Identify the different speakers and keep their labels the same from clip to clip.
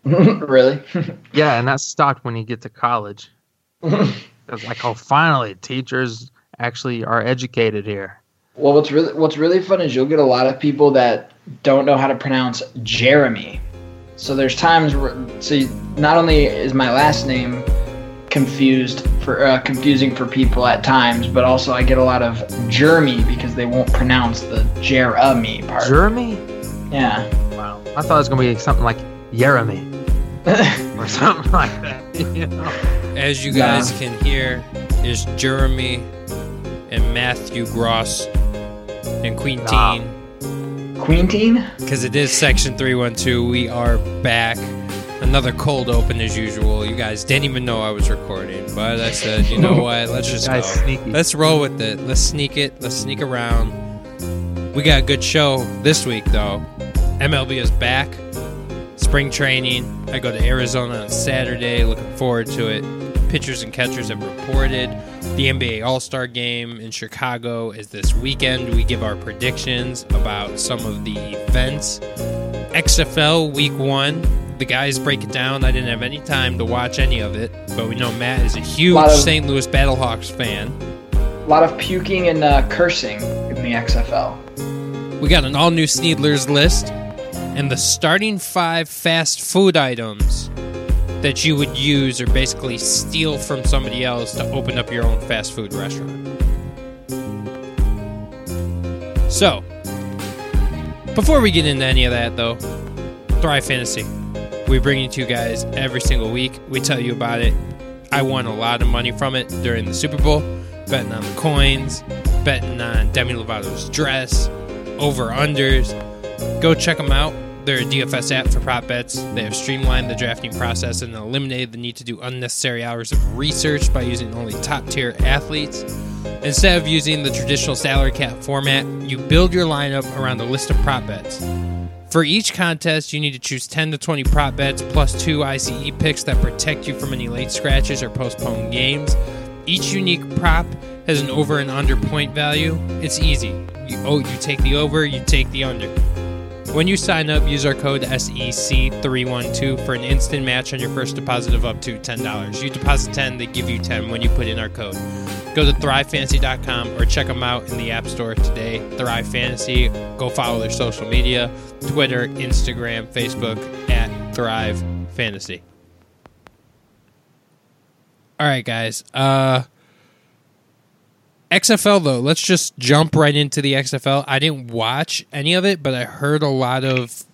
Speaker 1: really?
Speaker 2: yeah, and that stopped when you get to college. it's like, oh, finally, teachers actually are educated here.
Speaker 1: Well, what's really what's really fun is you'll get a lot of people that don't know how to pronounce Jeremy. So there's times where so not only is my last name confused for uh, confusing for people at times, but also I get a lot of Jeremy because they won't pronounce the Jeremy part.
Speaker 2: Jeremy?
Speaker 1: Yeah.
Speaker 2: Wow. I thought it was gonna be something like Jeremy or something like that. You know?
Speaker 3: As you guys yeah. can hear, is Jeremy and Matthew Gross and Queen Teen.
Speaker 1: Queen
Speaker 3: Because it is Section 312. We are back. Another cold open as usual. You guys didn't even know I was recording, but I said, you know what? Let's just go. Sneaky. Let's roll with it. Let's sneak it. Let's sneak around. We got a good show this week, though. MLB is back. Spring training. I go to Arizona on Saturday. Looking forward to it. Pitchers and catchers have reported. The NBA All Star game in Chicago is this weekend. We give our predictions about some of the events. XFL Week 1, the guys break it down. I didn't have any time to watch any of it, but we know Matt is a huge a of, St. Louis Battlehawks fan.
Speaker 1: A lot of puking and uh, cursing in the XFL.
Speaker 3: We got an all new Sneedlers list and the starting five fast food items that you would use or basically steal from somebody else to open up your own fast food restaurant. So, before we get into any of that, though, Thrive Fantasy. We bring it to you guys every single week. We tell you about it. I won a lot of money from it during the Super Bowl, betting on the coins, betting on Demi Lovato's dress, over unders. Go check them out. They're a DFS app for prop bets. They have streamlined the drafting process and eliminated the need to do unnecessary hours of research by using only top tier athletes. Instead of using the traditional salary cap format, you build your lineup around a list of prop bets. For each contest, you need to choose 10 to 20 prop bets plus two ICE picks that protect you from any late scratches or postponed games. Each unique prop has an over and under point value. It's easy. You, oh, you take the over, you take the under. When you sign up, use our code SEC312 for an instant match on your first deposit of up to $10. You deposit 10, they give you 10 when you put in our code. Go to thrivefantasy.com or check them out in the App Store today. Thrive Fantasy. Go follow their social media Twitter, Instagram, Facebook at Thrive Fantasy. All right, guys. Uh, XFL though, let's just jump right into the XFL. I didn't watch any of it, but I heard a lot of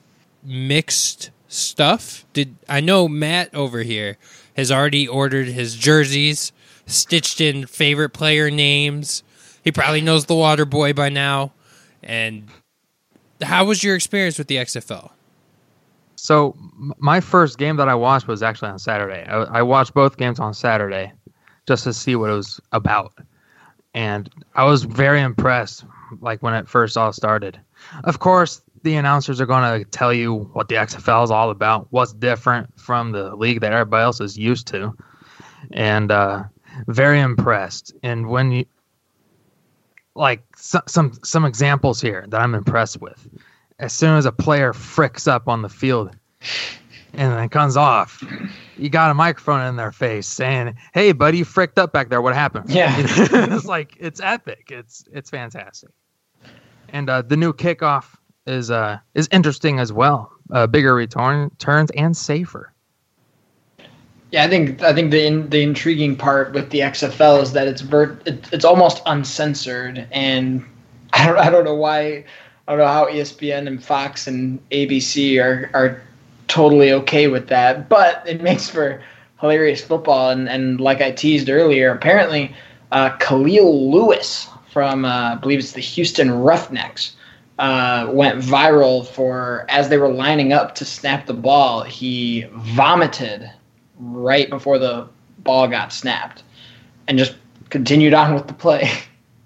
Speaker 3: mixed stuff. Did I know Matt over here has already ordered his jerseys, stitched in favorite player names. He probably knows the Water Boy by now. And how was your experience with the XFL?
Speaker 2: So my first game that I watched was actually on Saturday. I, I watched both games on Saturday just to see what it was about and I was very impressed. Like when it first all started. Of course, the announcers are going to tell you what the XFL is all about, what's different from the league that everybody else is used to, and uh, very impressed. And when you like some some some examples here that I'm impressed with. As soon as a player fricks up on the field, and then it comes off, you got a microphone in their face saying, "Hey, buddy, you fricked up back there. What happened?"
Speaker 1: Yeah,
Speaker 2: it's like it's epic. It's it's fantastic. And uh, the new kickoff is uh is interesting as well. Uh, bigger return turns and safer.
Speaker 1: Yeah, I think I think the in, the intriguing part with the XFL is that it's ver- it, it's almost uncensored, and I don't I don't know why I don't know how ESPN and Fox and ABC are are totally okay with that. But it makes for hilarious football. And, and like I teased earlier, apparently uh, Khalil Lewis from, uh, I believe it's the Houston Roughnecks, uh, went viral for as they were lining up to snap the ball, he vomited right before the ball got snapped and just continued on with the play.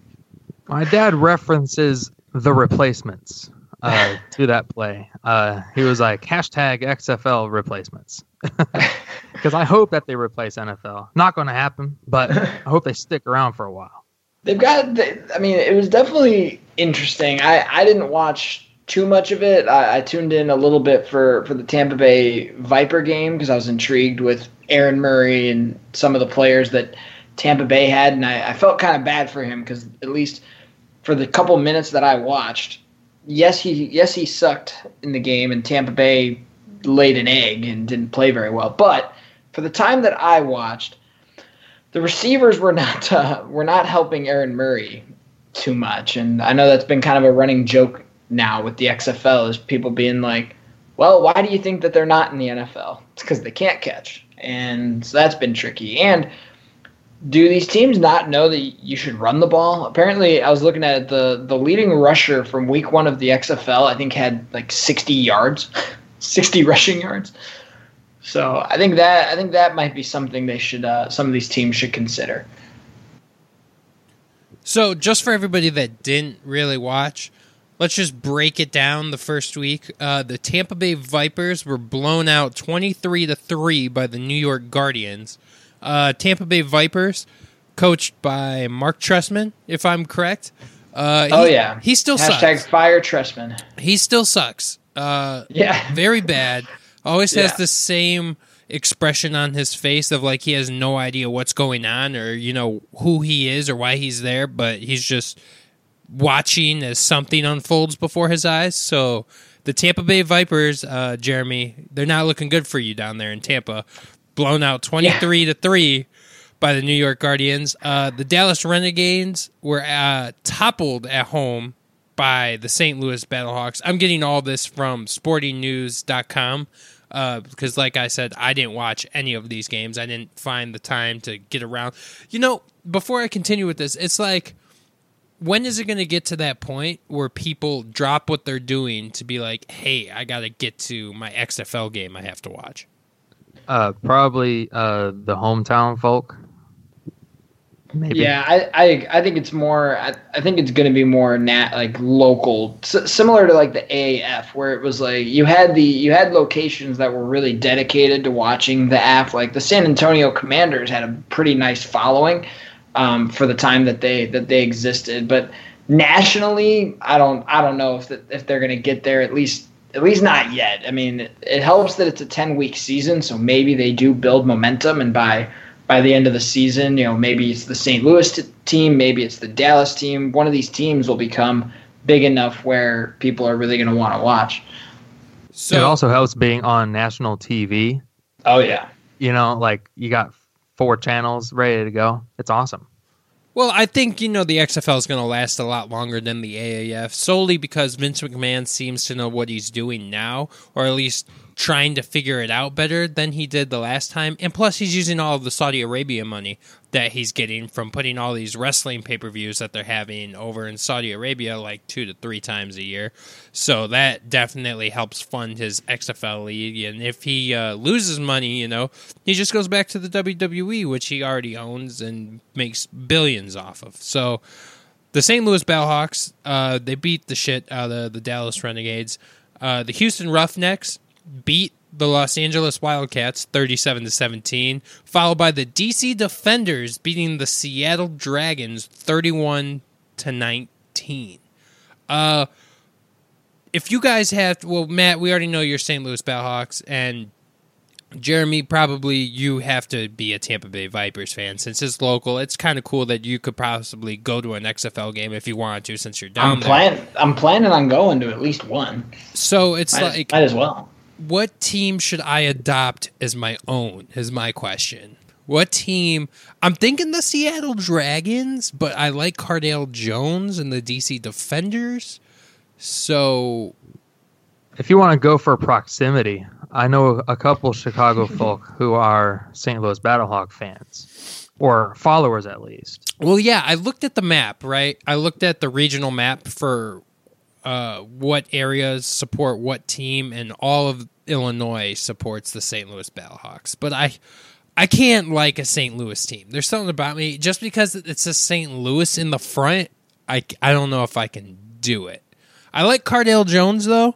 Speaker 2: My dad references the replacements uh, to that play. Uh, he was like hashtag XFL replacements because I hope that they replace NFL. Not going to happen, but I hope they stick around for a while.
Speaker 1: They've got. I mean, it was definitely interesting. I I didn't watch too much of it. I, I tuned in a little bit for for the Tampa Bay Viper game because I was intrigued with Aaron Murray and some of the players that Tampa Bay had, and I, I felt kind of bad for him because at least for the couple minutes that I watched, yes he yes he sucked in the game, and Tampa Bay laid an egg and didn't play very well. But for the time that I watched, the receivers were not uh, were not helping Aaron Murray too much, and I know that's been kind of a running joke now with the XFL is people being like, "Well, why do you think that they're not in the NFL?" It's because they can't catch, and so that's been tricky. And do these teams not know that you should run the ball? Apparently, I was looking at the the leading rusher from week one of the XFL, I think, had like 60 yards, 60 rushing yards. So I think that I think that might be something they should uh, some of these teams should consider.
Speaker 3: So, just for everybody that didn't really watch, let's just break it down the first week. Uh, the Tampa Bay Vipers were blown out 23 to 3 by the New York Guardians. Uh, Tampa Bay Vipers, coached by Mark Trestman, if I'm correct. Uh,
Speaker 1: oh, yeah.
Speaker 3: He still
Speaker 1: Hashtag
Speaker 3: sucks.
Speaker 1: fire Trestman.
Speaker 3: He still sucks. Uh,
Speaker 1: Yeah.
Speaker 3: very bad. Always has
Speaker 1: Yeah.
Speaker 3: the same expression on his face of like he has no idea what's going on or you know who he is or why he's there, but he's just watching as something unfolds before his eyes. So the Tampa Bay Vipers, uh, Jeremy, they're not looking good for you down there in Tampa. Blown out twenty three to three by the New York Guardians. Uh, the Dallas Renegades were uh, toppled at home by the St. Louis Battlehawks. I'm getting all this from sportingnews.com uh, because, like I said, I didn't watch any of these games. I didn't find the time to get around. You know, before I continue with this, it's like, when is it going to get to that point where people drop what they're doing to be like, hey, I got to get to my XFL game I have to watch?
Speaker 2: Uh, probably uh, the hometown folk. Maybe.
Speaker 1: Yeah, I, I I think it's more. I, I think it's going to be more nat like local, S- similar to like the AAF, where it was like you had the you had locations that were really dedicated to watching the AF. Like the San Antonio Commanders had a pretty nice following um, for the time that they that they existed, but nationally, I don't I don't know if if they're going to get there. At least at least not yet. I mean, it, it helps that it's a ten week season, so maybe they do build momentum, and by by the end of the season, you know, maybe it's the St. Louis t- team, maybe it's the Dallas team. One of these teams will become big enough where people are really going to want to watch.
Speaker 3: So,
Speaker 2: it also helps being on national TV.
Speaker 1: Oh yeah,
Speaker 2: You know, like you got four channels ready to go. It's awesome.
Speaker 3: Well, I think you know the XFL is going to last a lot longer than the AAF, solely because Vince McMahon seems to know what he's doing now, or at least trying to figure it out better than he did the last time. And plus, he's using all of the Saudi Arabia money that he's getting from putting all these wrestling pay per views that they're having over in Saudi Arabia like two to three times a year. So that definitely helps fund his XFL league. And if he uh, loses money, you know, he just goes back to the WWE, which he already owns and makes billions off of. So the St. Louis Battlehawks, uh, they beat the shit out of the Dallas Renegades. Uh, the Houston Roughnecks beat the Los Angeles Wildcats 37 to 17, followed by the DC Defenders beating the Seattle Dragons 31 to 19. Uh if you guys have well Matt, we already know you're St. Louis Battlehawks and Jeremy, probably you have to be a Tampa Bay Vipers fan since it's local. It's kind of cool that you could possibly go to an XFL game if you wanted to, since you're down
Speaker 1: I'm
Speaker 3: there.
Speaker 1: plan I'm planning on going to at least one.
Speaker 3: So it's
Speaker 1: Might,
Speaker 3: like,
Speaker 1: might as well.
Speaker 3: What team should I adopt as my own? Is my question. What team? I'm thinking the Seattle Dragons, but I like Cardale Jones and the DC Defenders. So
Speaker 2: If you want to go for proximity, I know a couple Chicago folk who are St. Louis Battlehawk fans, or followers at least.
Speaker 3: Well, yeah, I looked at the map, right? I looked at the regional map for uh, what areas support what team, and all of Illinois supports the St. Louis Battlehawks. But I, I can't like a St. Louis team. There's something about me just because it's a St. Louis in the front. I I don't know if I can do it. I like Cardale Jones though.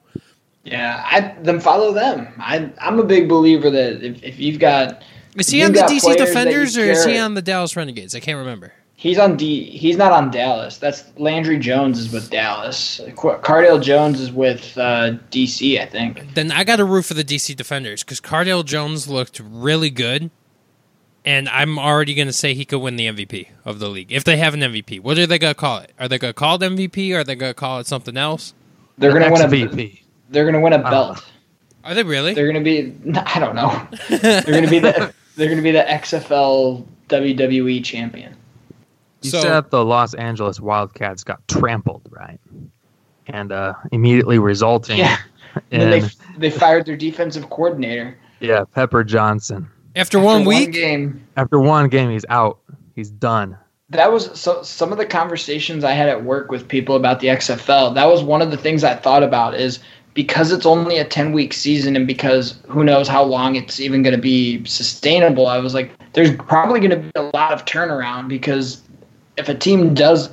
Speaker 1: Yeah, I then follow them. I I'm a big believer that if, if you've got
Speaker 3: Is he on the DC
Speaker 1: players that you
Speaker 3: Defenders or is he on the Dallas Renegades? I can't remember.
Speaker 1: He's on D. He's not on Dallas. That's Landry Jones is with Dallas. Qu- Cardale Jones is with uh, DC, I think.
Speaker 3: Then I got to root for the DC Defenders because Cardale Jones looked really good, and I'm already going to say he could win the MVP of the league if they have an MVP. What are they going to call it? Are they going to call it MVP or are they going to call it something else?
Speaker 1: They're gonna win a.
Speaker 2: XVP.
Speaker 1: They're gonna win a
Speaker 2: don't
Speaker 1: belt.
Speaker 3: Are they really?
Speaker 1: They're gonna be. I don't know. They're gonna be the. They're gonna be the XFL WWE champion.
Speaker 2: You
Speaker 3: So-
Speaker 2: said the Los Angeles Wildcats got trampled, right? And uh, immediately resulting
Speaker 1: Yeah.
Speaker 2: In
Speaker 1: they they fired their defensive coordinator
Speaker 2: yeah Pepper Johnson.
Speaker 3: After
Speaker 1: After
Speaker 3: one week,
Speaker 1: game.
Speaker 2: After one game, he's out. He's done.
Speaker 1: That was so. Some of the conversations I had at work with people about the XFL. That was one of the things I thought about is because it's only a ten week season and because who knows how long it's even going to be sustainable. I was like, there's probably going to be a lot of turnaround because if a team does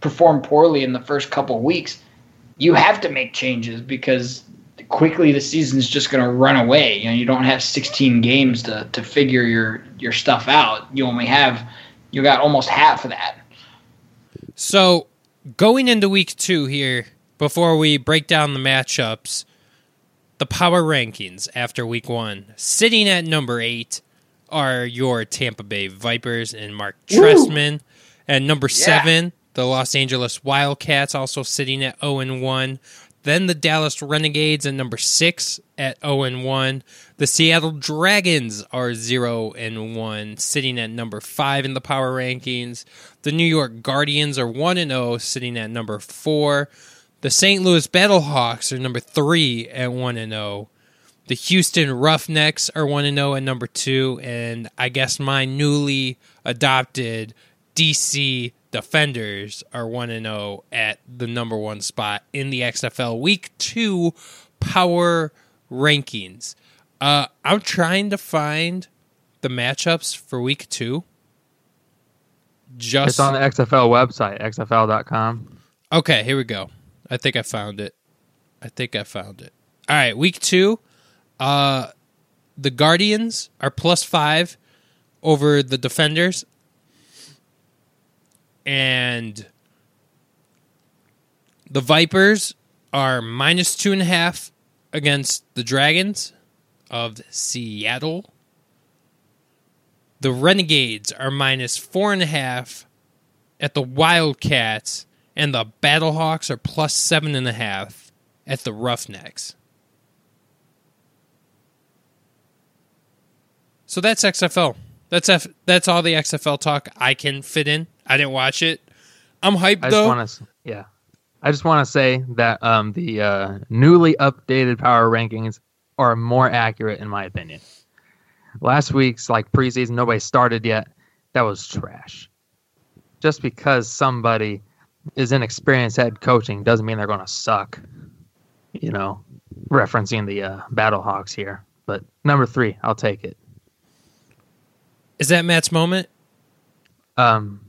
Speaker 1: perform poorly in the first couple weeks, you have to make changes because quickly the season's just going to run away. You know, you don't have 16 games to, to figure your your stuff out. You only have you got almost half of that.
Speaker 3: So, going into week two here, before we break down the matchups, the power rankings after week one, sitting at number eight are your Tampa Bay Vipers and Mark
Speaker 1: Woo!
Speaker 3: And number
Speaker 1: Yeah.
Speaker 3: seven, the Los Angeles Wildcats, also sitting at 0 and 1. Then the Dallas Renegades at number six at 0 and 1. The Seattle Dragons are 0 and 1, sitting at number five in the power rankings. The New York Guardians are 1 and 0, sitting at number four. The St. Louis Battlehawks are number three at 1 and 0. The Houston Roughnecks are 1 and 0 at number 2 and I guess my newly adopted DC Defenders are 1 and 0 at the number 1 spot in the XFL week 2 power rankings. Uh I'm trying to find the matchups for week 2. Just
Speaker 2: It's on the XFL website, xfl.com.
Speaker 3: Okay, here we go. I think I found it. I think I found it. All right, week two. Uh, the Guardians are plus five over the Defenders, and the Vipers are minus two and a half against the Dragons of Seattle. The Renegades are minus four and a half at the Wildcats, and the Battlehawks are plus seven and a half at the Roughnecks. So that's XFL. That's F- that's all the XFL talk I can fit in. I didn't watch it. I'm hyped
Speaker 2: I
Speaker 3: though.
Speaker 2: want to, yeah, I just want to say that um, the uh, newly updated power rankings are more accurate in my opinion. Last week's like preseason, nobody started yet. That was trash. Just because somebody is inexperienced head coaching doesn't mean they're going to suck. You know, referencing the uh, Battlehawks here. But number three, I'll take it.
Speaker 3: Is that Matt's moment?
Speaker 2: Um,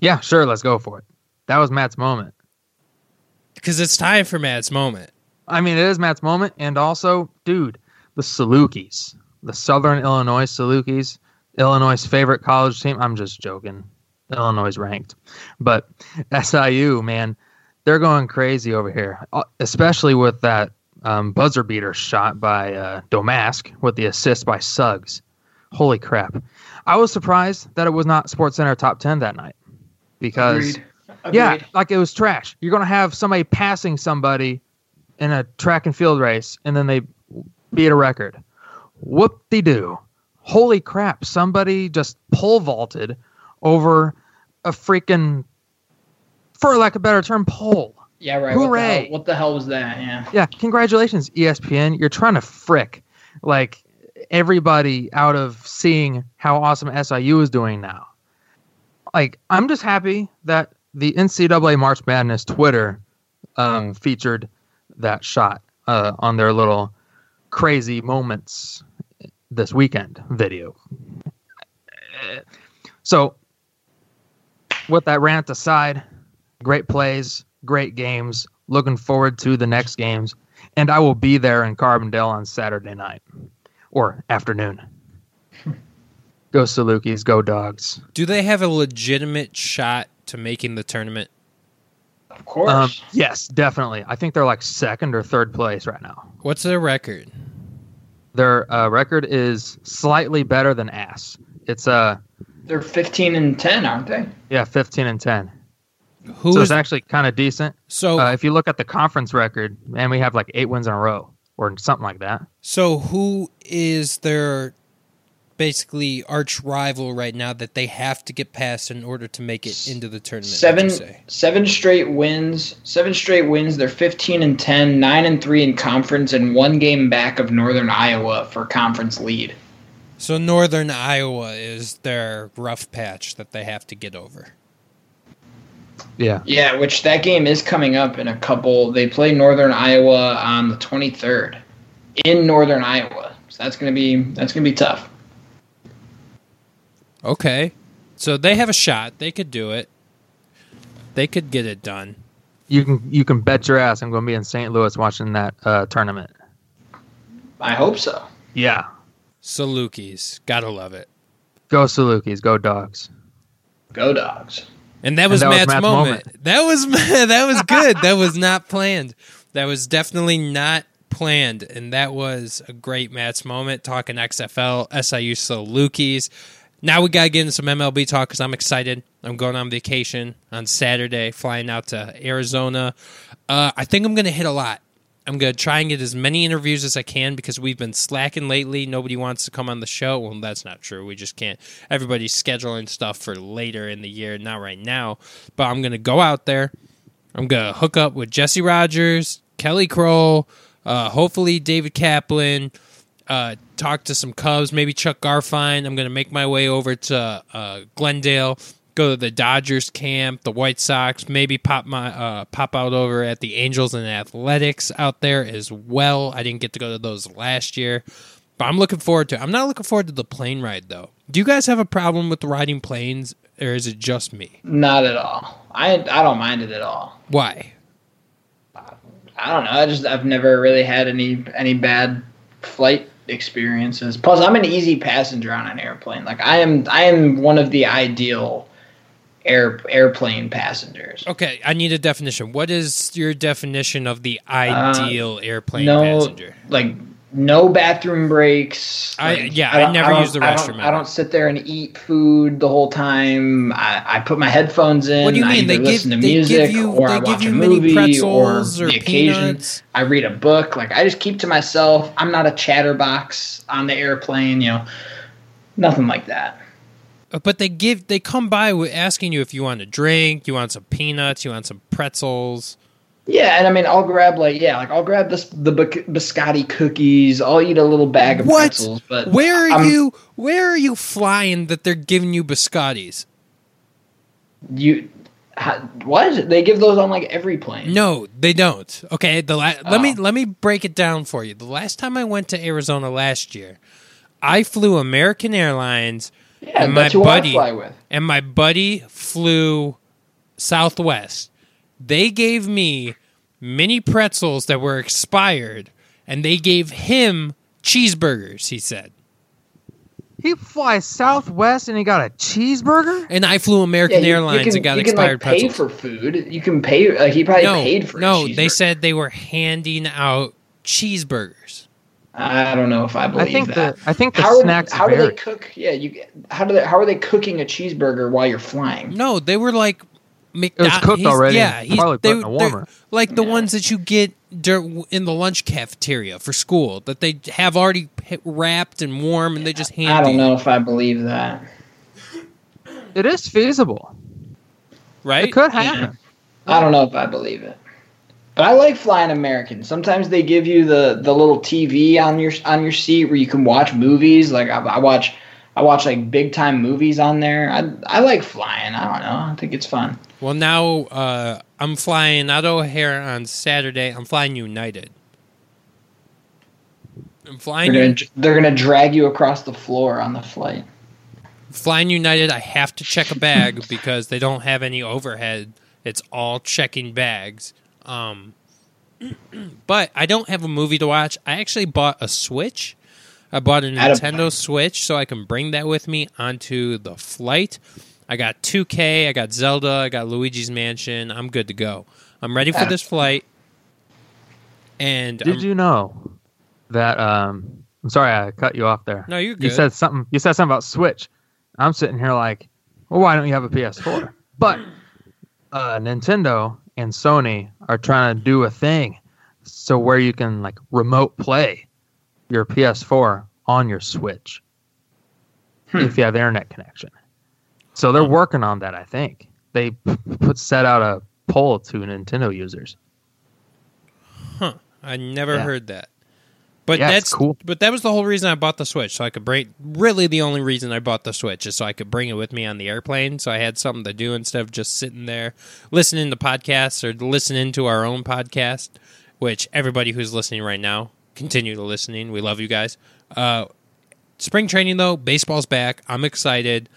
Speaker 2: yeah, sure, let's go for it. That was Matt's moment.
Speaker 3: Because it's time for Matt's moment.
Speaker 2: I mean, it is Matt's moment, and also, dude, the Salukis, the Southern Illinois Salukis, Illinois' favorite college team. I'm just joking. Illinois is ranked, but SIU, man, they're going crazy over here, uh, especially with that um, buzzer beater shot by uh, Domask with the assist by Suggs. Holy crap! I was surprised that it was not Sports Center top ten that night because.
Speaker 1: Agreed.
Speaker 2: Yeah, like it was trash. You're gonna have somebody passing somebody in a track and field race, and then they beat a record. Whoop de doo! Holy crap! Somebody just pole vaulted over a freaking, for lack of a better term, pole.
Speaker 1: Yeah, right.
Speaker 2: Hooray.
Speaker 1: What the, hell, what the hell was that? Yeah.
Speaker 2: Yeah, congratulations, ESPN. You're trying to frick like everybody out of seeing how awesome SIU is doing now. Like, I'm just happy that the NCAA March Madness Twitter um, featured that shot uh, on their little crazy moments this weekend video. So, with that rant aside, great plays, great games. Looking forward to the next games, and I will be there in Carbondale on Saturday night or afternoon. Go Salukis, go dogs.
Speaker 3: Do they have a legitimate shot to making the tournament?
Speaker 1: Of course.
Speaker 2: Um, yes, definitely. I think they're like second or third place right now.
Speaker 3: What's their record?
Speaker 2: Their uh, record is slightly better than ass. It's uh
Speaker 1: They're 15 and 10, aren't they?
Speaker 2: yeah, 15 and 10. so
Speaker 3: Who's
Speaker 2: it's actually kind of decent.
Speaker 3: so
Speaker 2: Uh, if you look at the conference record, man, we have like eight wins in a row or something like that.
Speaker 3: so who is their basically arch rival right now that they have to get past in order to make it into the tournament?
Speaker 1: Seven seven straight wins. Seven straight wins. They're 15 and 10, 9 and 3 in conference and one game back of Northern Iowa for conference lead.
Speaker 3: So Northern Iowa is their rough patch that they have to get over.
Speaker 2: Yeah.
Speaker 1: Yeah, which that game is coming up in a couple. They play Northern Iowa on the 23rd in Northern Iowa. So that's going to be that's going to be tough.
Speaker 3: Okay. So they have a shot. They could do it. They could get it done.
Speaker 2: You can you can bet your ass I'm going to be in St. Louis watching that uh, tournament.
Speaker 1: I hope so.
Speaker 2: Yeah.
Speaker 3: Salukis. Gotta love it.
Speaker 2: Go Salukis, go dogs.
Speaker 1: Go Dogs.
Speaker 3: And that was,
Speaker 2: that was
Speaker 3: Matt's,
Speaker 2: Matt's
Speaker 3: moment. That was that was good. that was not planned. That was definitely not planned, and that was a great Matt's moment. Talking XFL, SIU Salukis. Now we gotta get into some MLB talk because I'm excited. I'm going on vacation on Saturday, flying out to Arizona. Uh, I think I'm gonna hit a lot. I'm gonna try and get as many interviews as I can because we've been slacking lately. Nobody wants to come on the show. Well, that's not true. We just can't. Everybody's scheduling stuff for later in the year, not right now. But I'm gonna go out there. I'm gonna hook up with Jesse Rogers, Kelly Crull, uh, hopefully David Kaplan. Uh, talk to some Cubs, maybe Chuck Garfien. I'm gonna make my way over to uh, Glendale, go to the Dodgers camp, the White Sox, maybe pop my uh, pop out over at the Angels and Athletics out there as well. I didn't get to go to those last year, but I'm looking forward to. it. I'm not looking forward to the plane ride though. Do you guys have a problem with riding planes, or is it just me?
Speaker 1: Not at all. I I don't mind it at all.
Speaker 3: Why?
Speaker 1: I don't know. I just I've never really had any any bad flight experiences. Plus, I'm an easy passenger on an airplane. Like I am I am one of the ideal air airplane passengers.
Speaker 3: Okay, I need a definition. What is your definition of the uh, ideal airplane
Speaker 1: no,
Speaker 3: passenger?
Speaker 1: like no bathroom breaks.
Speaker 3: I- yeah, I
Speaker 1: don't-
Speaker 3: never
Speaker 1: don't-
Speaker 3: use the
Speaker 1: I
Speaker 3: restroom
Speaker 1: don't. I don't sit there and eat food the whole time. I, I put my headphones in.
Speaker 3: What do you mean? They give
Speaker 1: listen to
Speaker 3: they
Speaker 1: music
Speaker 3: give you
Speaker 1: or
Speaker 3: they
Speaker 1: I
Speaker 3: give
Speaker 1: watch
Speaker 3: you
Speaker 1: a
Speaker 3: mini
Speaker 1: movie
Speaker 3: pretzels
Speaker 1: or
Speaker 3: or
Speaker 1: the occasion
Speaker 3: peanuts.
Speaker 1: I read a book. Like I just keep to myself. I'm not a chatterbox on the airplane. You know, nothing like that.
Speaker 3: Uh, But they give they come by asking you if you want a drink, you want some peanuts, you want some pretzels.
Speaker 1: Yeah, and I mean, I'll grab like yeah, like I'll grab this the biscotti cookies. I'll eat a little bag of
Speaker 3: What?
Speaker 1: pretzels. But
Speaker 3: Where are
Speaker 1: I'm-
Speaker 3: you? Where are you flying that they're giving you biscottis?
Speaker 1: You how, what? They give those on like every plane.
Speaker 3: No, they don't. Okay, the la- let me
Speaker 1: Oh.
Speaker 3: let me break it down for you. The last time I went to Arizona last year, I flew American Airlines,
Speaker 1: yeah,
Speaker 3: and my buddy-
Speaker 1: I fly with.
Speaker 3: and my buddy flew Southwest. They gave me mini pretzels that were expired, and they gave him cheeseburgers. He said,
Speaker 2: He flies Southwest and he got a cheeseburger?
Speaker 3: and I flew American
Speaker 1: you- you
Speaker 3: Airlines
Speaker 1: can-
Speaker 3: and got
Speaker 1: you can,
Speaker 3: expired
Speaker 1: like, pay for food. You can pay. Like he probably
Speaker 3: no,
Speaker 1: paid for. a
Speaker 3: no, they said they were handing out cheeseburgers.
Speaker 1: I don't know if I believe
Speaker 2: I think
Speaker 1: that.
Speaker 2: the I think the
Speaker 1: how are
Speaker 2: snacks
Speaker 1: they, how do they cook? Yeah, you. How do they? How are they cooking a cheeseburger while you're flying?
Speaker 3: No, they were like. McDo-
Speaker 2: was uh, cooked
Speaker 3: he's-
Speaker 2: already
Speaker 3: Yeah,
Speaker 2: and
Speaker 3: he's,
Speaker 2: probably
Speaker 3: they,
Speaker 2: put in a warmer.
Speaker 3: like the
Speaker 1: Yeah.
Speaker 3: ones that you get in the lunch cafeteria for school that they have already wrapped and warm, and they just hand.
Speaker 1: I don't
Speaker 3: you,
Speaker 1: know if I believe that.
Speaker 2: It is feasible.
Speaker 3: right?
Speaker 2: It could happen.
Speaker 1: I don't know if I believe it. But I like flying American. Sometimes they give you the, the little TV on your on your seat where you can watch movies. Like I, I watch I watch like big time movies on there. I I like flying. I don't know. I think it's fun.
Speaker 3: Well, now uh, I'm flying out of O'Hare on Saturday. I'm flying United. I'm
Speaker 1: They're
Speaker 3: flying
Speaker 1: gonna they're gonna drag you across the floor on the flight.
Speaker 3: flying United. I have to check a bag because they don't have any overhead. It's all checking bags. Um, but I don't have a movie to watch. I actually bought a Switch. I bought a
Speaker 1: Atta-
Speaker 3: Nintendo Switch so I can bring that with me onto the flight. I got 2K, I got Zelda, I got Luigi's Mansion. I'm good to go. I'm ready for this flight. And
Speaker 2: Did
Speaker 3: I'm-
Speaker 2: you know that? Um, I'm sorry I cut you off there.
Speaker 3: No, you're
Speaker 2: You said something. You said something about Switch. I'm sitting here like, well, why don't you have a PS4? But uh, Nintendo and Sony are trying to do a thing, so where you can like remote play your PS4 on your Switch
Speaker 1: Hmm.
Speaker 2: if you have internet connection. So they're working on that. I think they put set out a poll to Nintendo users.
Speaker 3: Huh. I never
Speaker 2: Yeah.
Speaker 3: heard that. But
Speaker 2: Yeah,
Speaker 3: that's
Speaker 2: cool.
Speaker 3: But that was the whole reason I bought the Switch, so I could bring. Really, the only reason I bought the Switch is so I could bring it with me on the airplane, so I had something to do instead of just sitting there listening to podcasts or listening to our own podcast. Which everybody who's listening right now, continue to listening. We love you guys. Uh, spring training though, baseball's back. I'm excited.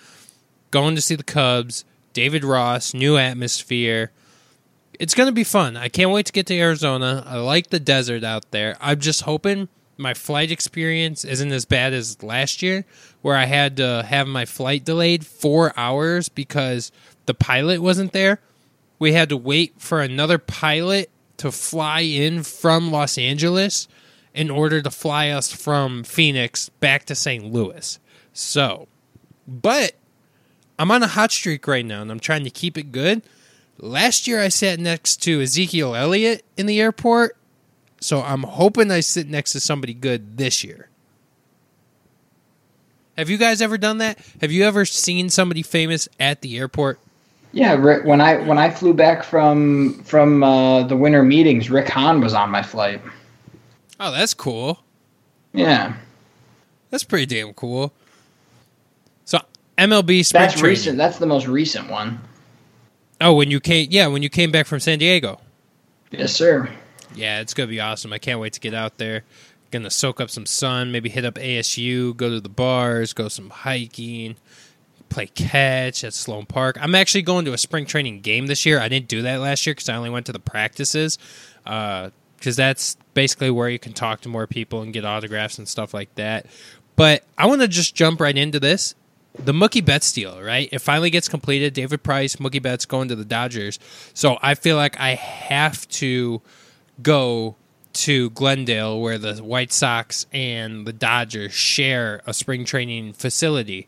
Speaker 3: Going to see the Cubs. David Ross, new atmosphere it's going to be fun. I can't wait to get to Arizona. I like the desert out there. I'm just hoping my flight experience isn't as bad as last year, where I had to have my flight delayed four hours because the pilot wasn't there. We had to wait for another pilot to fly in from Los Angeles in order to fly us from Phoenix back to St. Louis. So, but I'm on a hot streak right now and I'm trying to keep it good. Last year I sat next to Ezekiel Elliott in the airport, so I'm hoping I sit next to somebody good this year. Have you guys ever done that? Have you ever seen somebody famous at the airport?
Speaker 1: Yeah, Rick, when I when I flew back from from uh, the winter meetings, Rick Hahn was on my flight.
Speaker 3: Oh, that's cool.
Speaker 1: Yeah,
Speaker 3: That's pretty damn cool. So MLB spring
Speaker 1: that's
Speaker 3: training.
Speaker 1: recent. That's the most recent one.
Speaker 3: Oh, when you came, yeah, when you came back from San Diego.
Speaker 1: Yes, sir.
Speaker 3: Yeah, it's gonna be awesome. I can't wait to get out there. Gonna soak up some sun, maybe hit up ASU, go to the bars, go some hiking, play catch at Sloan Park. I'm actually going to a spring training game this year. I didn't do that last year because I only went to the practices. Uh, Because that's basically where you can talk to more people and get autographs and stuff like that. But I want to just jump right into this. The Mookie Betts deal, right? It finally gets completed. David Price, Mookie Betts going to the Dodgers. So I feel like I have to go to Glendale where the White Sox and the Dodgers share a spring training facility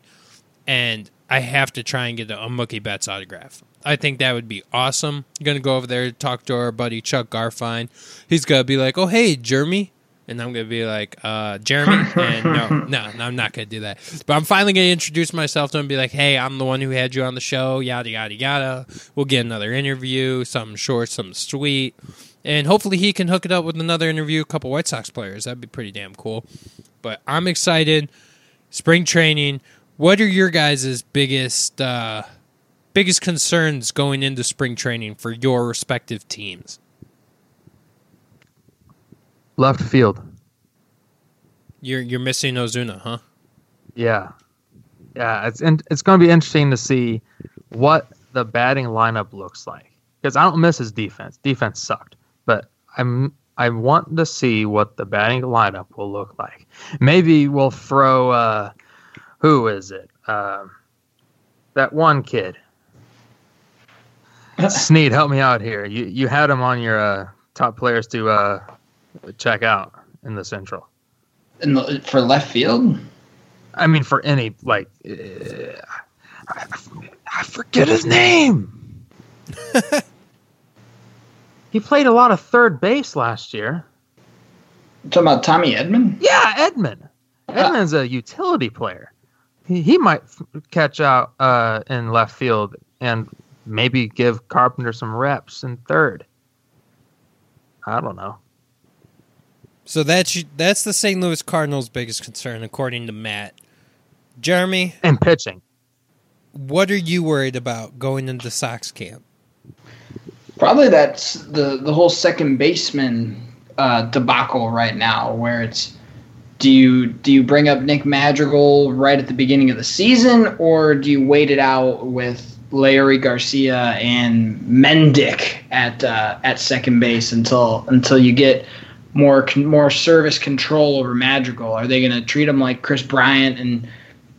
Speaker 3: and I have to try and get a, Mookie Betts autograph. I think that would be awesome. Gonna go over there, talk to our buddy Chuck Garfien. He's gonna be like, "Oh, hey, Jeremy," and I'm gonna be like, uh, "Jeremy," and no, no, no, I'm not gonna do that. But I'm finally gonna introduce myself to him and be like, "Hey, I'm the one who had you on the show." Yada yada yada. We'll get another interview, something short, something sweet, and hopefully he can hook it up with another interview, a couple White Sox players. That'd be pretty damn cool. But I'm excited. Spring training. What are your guys' biggest uh, biggest concerns going into spring training for your respective teams?
Speaker 2: Left field.
Speaker 3: You're you're missing Ozuna, huh?
Speaker 2: Yeah, yeah. It's it's going to be interesting to see what the batting lineup looks like because I don't miss his defense. Defense sucked, but I'm I want to see what the batting lineup will look like. Maybe we'll throw uh, who is it? Um, that one kid. Sneed, help me out here. You you had him on your uh, top players to uh, check out in the Central.
Speaker 1: In the, for left field,
Speaker 2: I mean, for any like, uh, I, I forget his name. he played a lot of third base last year.
Speaker 1: talking about Tommy Edman.
Speaker 2: Yeah, Edman. Edman's a utility player. He, he might catch out uh, in left field and maybe give Carpenter some reps in third. I don't know.
Speaker 3: So that's that's the St. Louis Cardinals' biggest concern, according to Matt. Jeremy,
Speaker 2: And pitching.
Speaker 3: what are you worried about going into Sox camp?
Speaker 1: Probably that's the the whole second baseman uh, debacle right now, where it's do you do you bring up Nick Madrigal right at the beginning of the season, or do you wait it out with Leury Garcia and Mendick at uh, at second base until until you get more more service control over Madrigal? Are they going to treat him like Kris Bryant and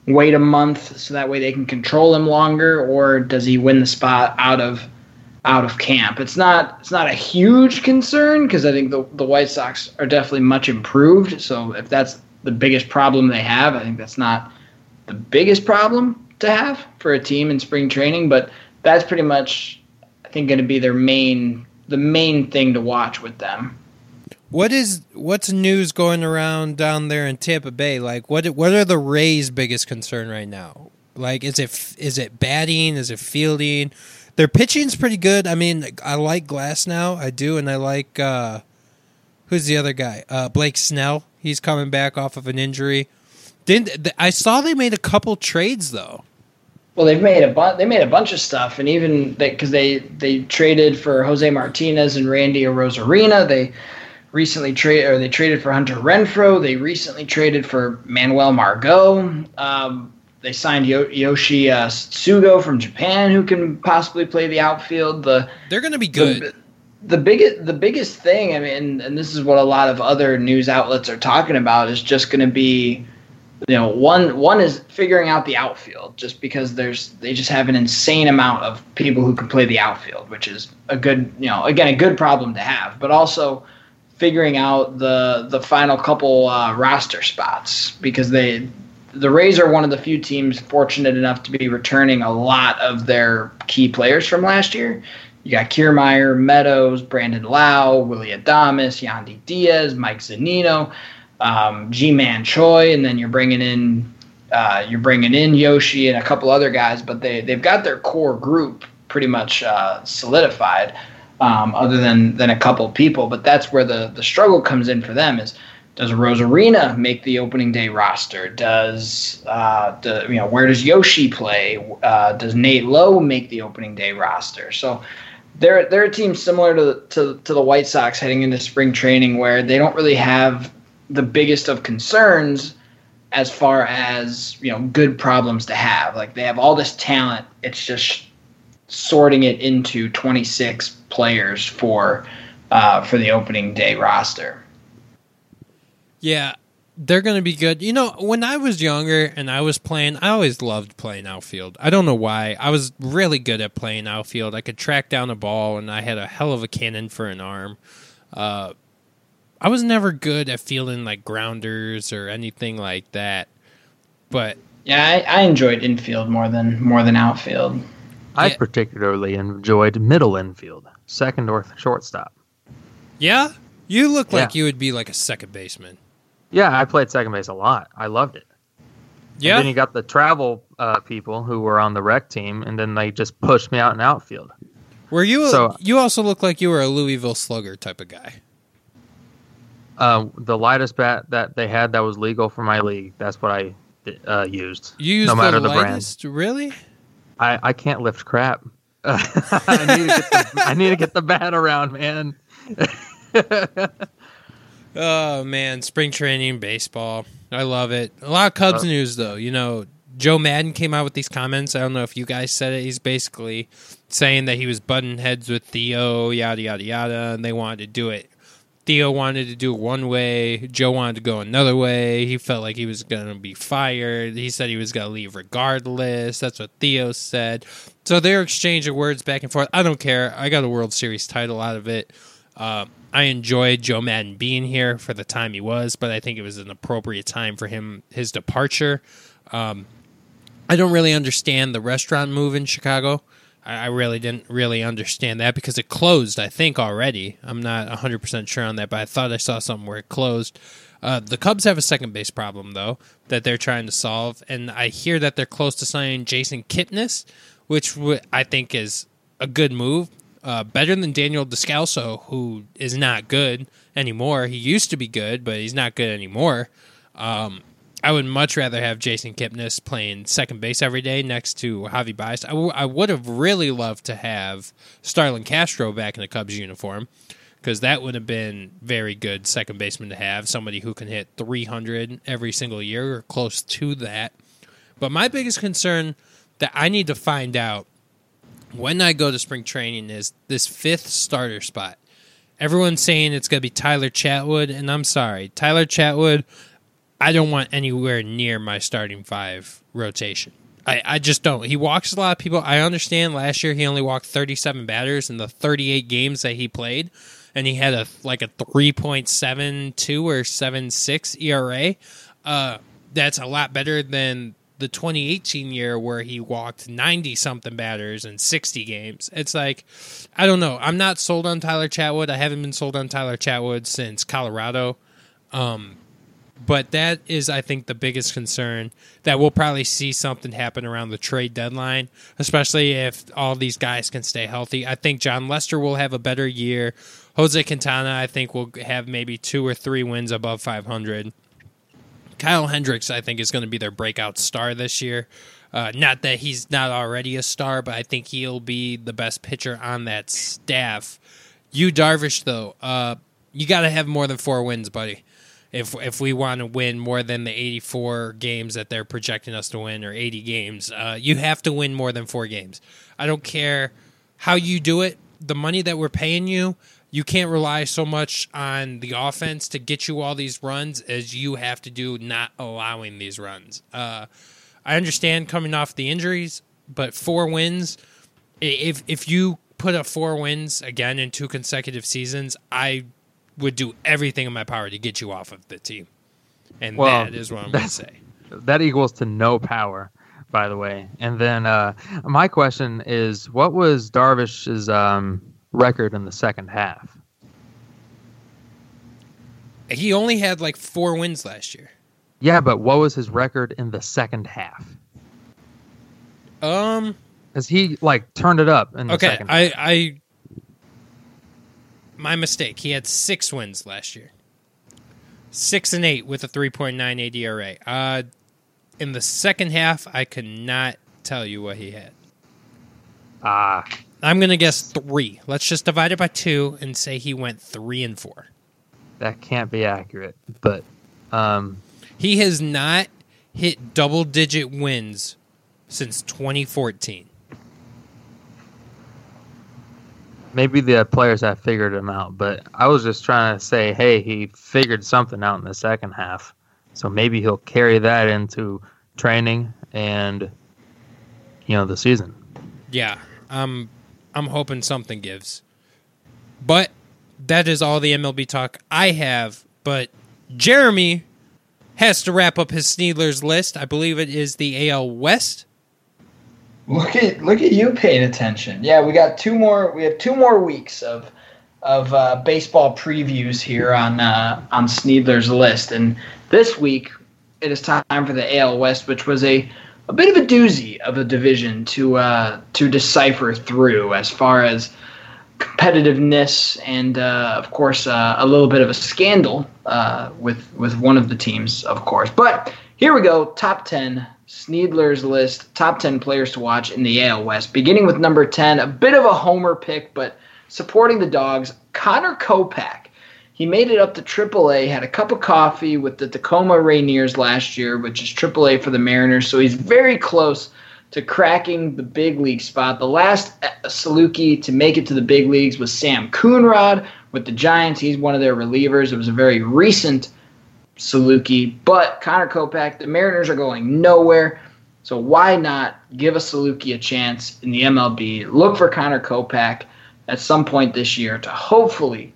Speaker 1: wait a month so that way they can control him longer, or does he win the spot out of out of camp? It's not it's not a huge concern because I think the the White Sox are definitely much improved. So if that's the biggest problem they have, I think that's not the biggest problem to have for a team in spring training, but that's pretty much I think going to be their main the main thing to watch with them.
Speaker 3: What is what's news going around down there in Tampa Bay? Like what what are the Rays' biggest concern right now? Like is it is it batting? Is it fielding? Their pitching's pretty good. I mean, I like Glasnow. I do, and I like uh, who's the other guy? Uh, Blake Snell. He's coming back off of an injury. Didn't I saw they made a couple trades though?
Speaker 1: Well, they've made a bunch. They made a bunch of stuff, and even because they, they they traded for Jose Martinez and Randy Arozarena, They recently traded, or they traded for Hunter Renfroe. They recently traded for Manuel Margot. Um, they signed Yoshi uh, Tsutsugo from Japan, who can possibly play the outfield. The
Speaker 3: they're going to be good.
Speaker 1: The, the biggest the biggest thing, I mean, and this is what a lot of other news outlets are talking about, is just going to be you know one one is figuring out the outfield just because there's they just have an insane amount of people who can play the outfield which is a good you know again a good problem to have but also figuring out the the final couple uh, roster spots because they the Rays are one of the few teams fortunate enough to be returning a lot of their key players from last year. You got Kiermaier, Meadows, Brandon Lowe, Willy Adames, Yandy Diaz, Mike Zunino um, Ji-Man Choi, and then you're bringing in uh, you're bringing in Yoshi and a couple other guys, but they they've got their core group pretty much uh, solidified, um, other than than a couple people. But that's where the the struggle comes in for them is. Does Arozarena make the opening day roster? Does uh, the, you know where does Yoshi play? Uh, does Nate Lowe make the opening day roster? So they're they're a team similar to, to to the White Sox heading into spring training, where they don't really have the biggest of concerns as far as you know good problems to have like they have all this talent it's just sorting it into 26 players for uh, for the opening day roster
Speaker 3: yeah they're going to be good you know when i was younger and i was playing i always loved playing outfield i don't know why i was really good at playing outfield i could track down a ball and i had a hell of a cannon for an arm uh, I was never good at fielding like grounders or anything like that. But
Speaker 1: yeah, I, I enjoyed infield more than more than outfield.
Speaker 2: I yeah. particularly enjoyed middle infield, second or shortstop.
Speaker 3: Yeah, you look like you would be like a second baseman.
Speaker 2: Yeah, I played second base a lot. I loved it. Yeah. And then you got the travel uh, people who were on the rec team, and then they just pushed me out in outfield.
Speaker 3: Were you? So, you also look like you were a Louisville Slugger type of guy.
Speaker 2: Uh, the lightest bat that they had that was legal for my league. That's what I uh, used.
Speaker 3: You used no matter the, the lightest, brand. Really?
Speaker 2: I, I can't lift crap. I, need the, I need to get the bat around, man.
Speaker 3: oh man, spring training, baseball. I love it. A lot of Cubs uh, news though. You know, Joe Maddon came out with these comments. I don't know if you guys said it. He's basically saying that he was butting heads with Theo, yada yada yada, and they wanted to do it Theo wanted to do it one way. Joe wanted to go another way. He felt like he was going to be fired. He said he was going to leave regardless. That's what Theo said. So they're exchanging words back and forth. I don't care. I got a World Series title out of it. Uh, I enjoyed Joe Maddon being here for the time he was, but I think it was an appropriate time for him his departure. Um, I don't really understand the restaurant move in Chicago. I really didn't really understand that because it closed, I think, already. I'm not 100% sure on that, but I thought I saw something where it closed. Uh, the Cubs have a second base problem, though, that they're trying to solve. And I hear that they're close to signing Jason Kipnis, which w- I think is a good move. Uh, better than Daniel Descalso, who is not good anymore. He used to be good, but he's not good anymore. Um, I would much rather have Jason Kipnis playing second base every day next to Javi Baez. I, w- I would have really loved to have Starlin Castro back in the Cubs uniform because that would have been very good second baseman to have. Somebody who can hit 300 every single year or close to that. But my biggest concern that I need to find out when I go to spring training is this fifth starter spot. Everyone's saying it's going to be Tyler Chatwood, and I'm sorry. Tyler Chatwood, I don't want anywhere near my starting five rotation. I, I just don't. He walks a lot of people. I understand last year he only walked 37 batters in the 38 games that he played, and he had a like a 3.72 or 76 ERA. Uh, that's a lot better than the 2018 year where he walked 90 something batters in 60 games. It's like, I don't know. I'm not sold on Tyler Chatwood. I haven't been sold on Tyler Chatwood since Colorado. Um, but that is, I think, the biggest concern that we'll probably see something happen around the trade deadline, especially if all these guys can stay healthy. I think Jon Lester will have a better year. Jose Quintana, I think, will have maybe two or three wins above 500. Kyle Hendricks, I think, is going to be their breakout star this year. Uh, not that he's not already a star, but I think he'll be the best pitcher on that staff. Yu Darvish, though, uh, you got to have more than four wins, buddy. If if we want to win more than the 84 games that they're projecting us to win, or 80 games, uh, you have to win more than four games. I don't care how you do it. The money that we're paying you, you can't rely so much on the offense to get you all these runs as you have to do not allowing these runs. Uh, I understand coming off the injuries, but four wins. If if you put up four wins again in two consecutive seasons, I would do everything in my power to get you off of the team. And well, that is what I'm going to say.
Speaker 2: That equals to no power, by the way. And then uh, my question is, what was Darvish's um, record in the second half.
Speaker 3: He only had like four wins last year.
Speaker 2: Yeah, but what was his record in the second half?
Speaker 3: Um,
Speaker 2: because he like turned it up in the
Speaker 3: okay. I, I, my mistake. He had six wins last year. Six and eight with a three point nine ERA. Uh, in the second half, I could not tell you what he had.
Speaker 2: Ah,
Speaker 3: I'm going to guess three. Let's just divide it by two and say he went three and four.
Speaker 2: That can't be accurate, but um,
Speaker 3: he has not hit double digit wins since 2014.
Speaker 2: Maybe the players have figured him out, but I was just trying to say, hey, he figured something out in the second half. So maybe he'll carry that into training and you know the season.
Speaker 3: Yeah, um, I'm hoping something gives. But that is all the MLB talk I have. But Jeremy has to wrap up his Sneedlers list. I believe it is the AL West.
Speaker 1: Look at look at you paying attention. Yeah, we got two more. We have two more weeks of of uh, baseball previews here on uh, on Sneedler's list, and this week it is time for the AL West, which was a a bit of a doozy of a division to uh, to decipher through as far as competitiveness and uh, of course uh, a little bit of a scandal uh, with with one of the teams, of course. But here we go, top ten Sneedler's list, top ten players to watch in the AL West. Beginning with number ten, a bit of a homer pick, but supporting the dogs, Connor Kopech he made it up to AAA, had a cup of coffee with the Tacoma Rainiers last year, which is AAA for the Mariners. So he's very close to cracking the big league spot. The last uh, Saluki to make it to the big leagues was Sam Coonrod with the Giants. He's one of their relievers. It was a very recent Saluki, but Connor Kopech, the Mariners are going nowhere. So why not give a Saluki a chance in the MLB? Look for Connor Kopech at some point this year to hopefully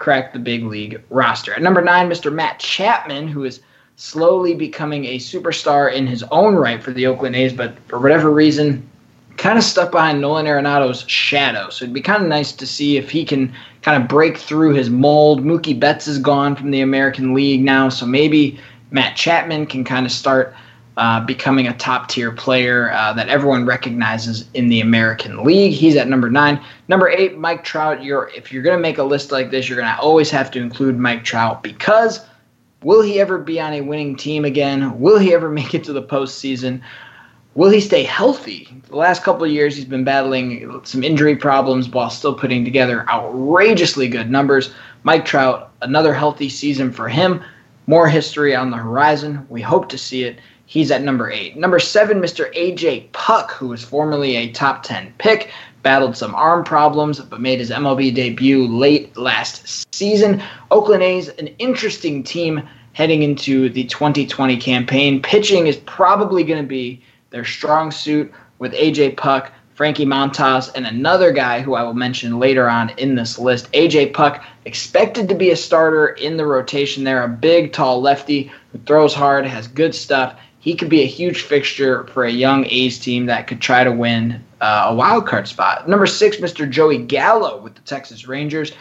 Speaker 1: crack the big league roster. At number nine, Mr. Matt Chapman, who is slowly becoming a superstar in his own right for the Oakland A's, but for whatever reason, kind of stuck behind Nolan Arenado's shadow. So it'd be kind of nice to see if he can kind of break through his mold. Mookie Betts is gone from the American League now, so maybe Matt Chapman can kind of start – uh, becoming a top tier player uh, that everyone recognizes in the American League. He's at number nine. Number eight, Mike Trout. You're if you're going to make a list like this, you're going to always have to include Mike Trout because will he ever be on a winning team again? Will he ever make it to the postseason? Will he stay healthy? The last couple of years, he's been battling some injury problems while still putting together outrageously good numbers. Mike Trout, another healthy season for him. More history on the horizon. We hope to see it. He's at number eight. Number seven, Mr. AJ Puk, who was formerly a top 10 pick. battled some arm problems, but made his MLB debut late last season. Oakland A's, an interesting team heading into the 2020 campaign. Pitching is probably going to be their strong suit with AJ Puk, Frankie Montas, and another guy who I will mention later on in this list. AJ Puk, expected to be a starter in the rotation there, a big, tall lefty who throws hard, has good stuff. He could be a huge fixture for a young A's team that could try to win uh, a wild card spot. Number six, Mr. Joey Gallo with the Texas Rangers.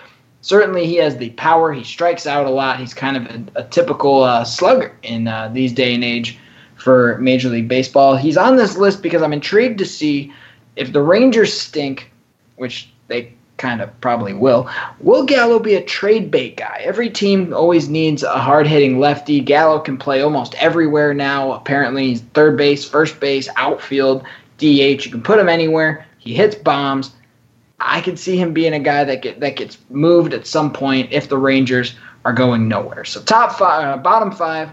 Speaker 1: Certainly, he has the power. He strikes out a lot. He's kind of a, a typical uh, slugger in uh, these day and age for Major League Baseball. He's on this list because I'm intrigued to see if the Rangers stink, which they kind of probably will, will Gallo be a trade bait guy? Every team always needs a hard hitting lefty. Gallo can play almost everywhere now. Apparently, he's third base, first base, outfield, DH. You can put him anywhere. He hits bombs. I could see him being a guy that get that gets moved at some point if the Rangers are going nowhere. So top five, uh, bottom five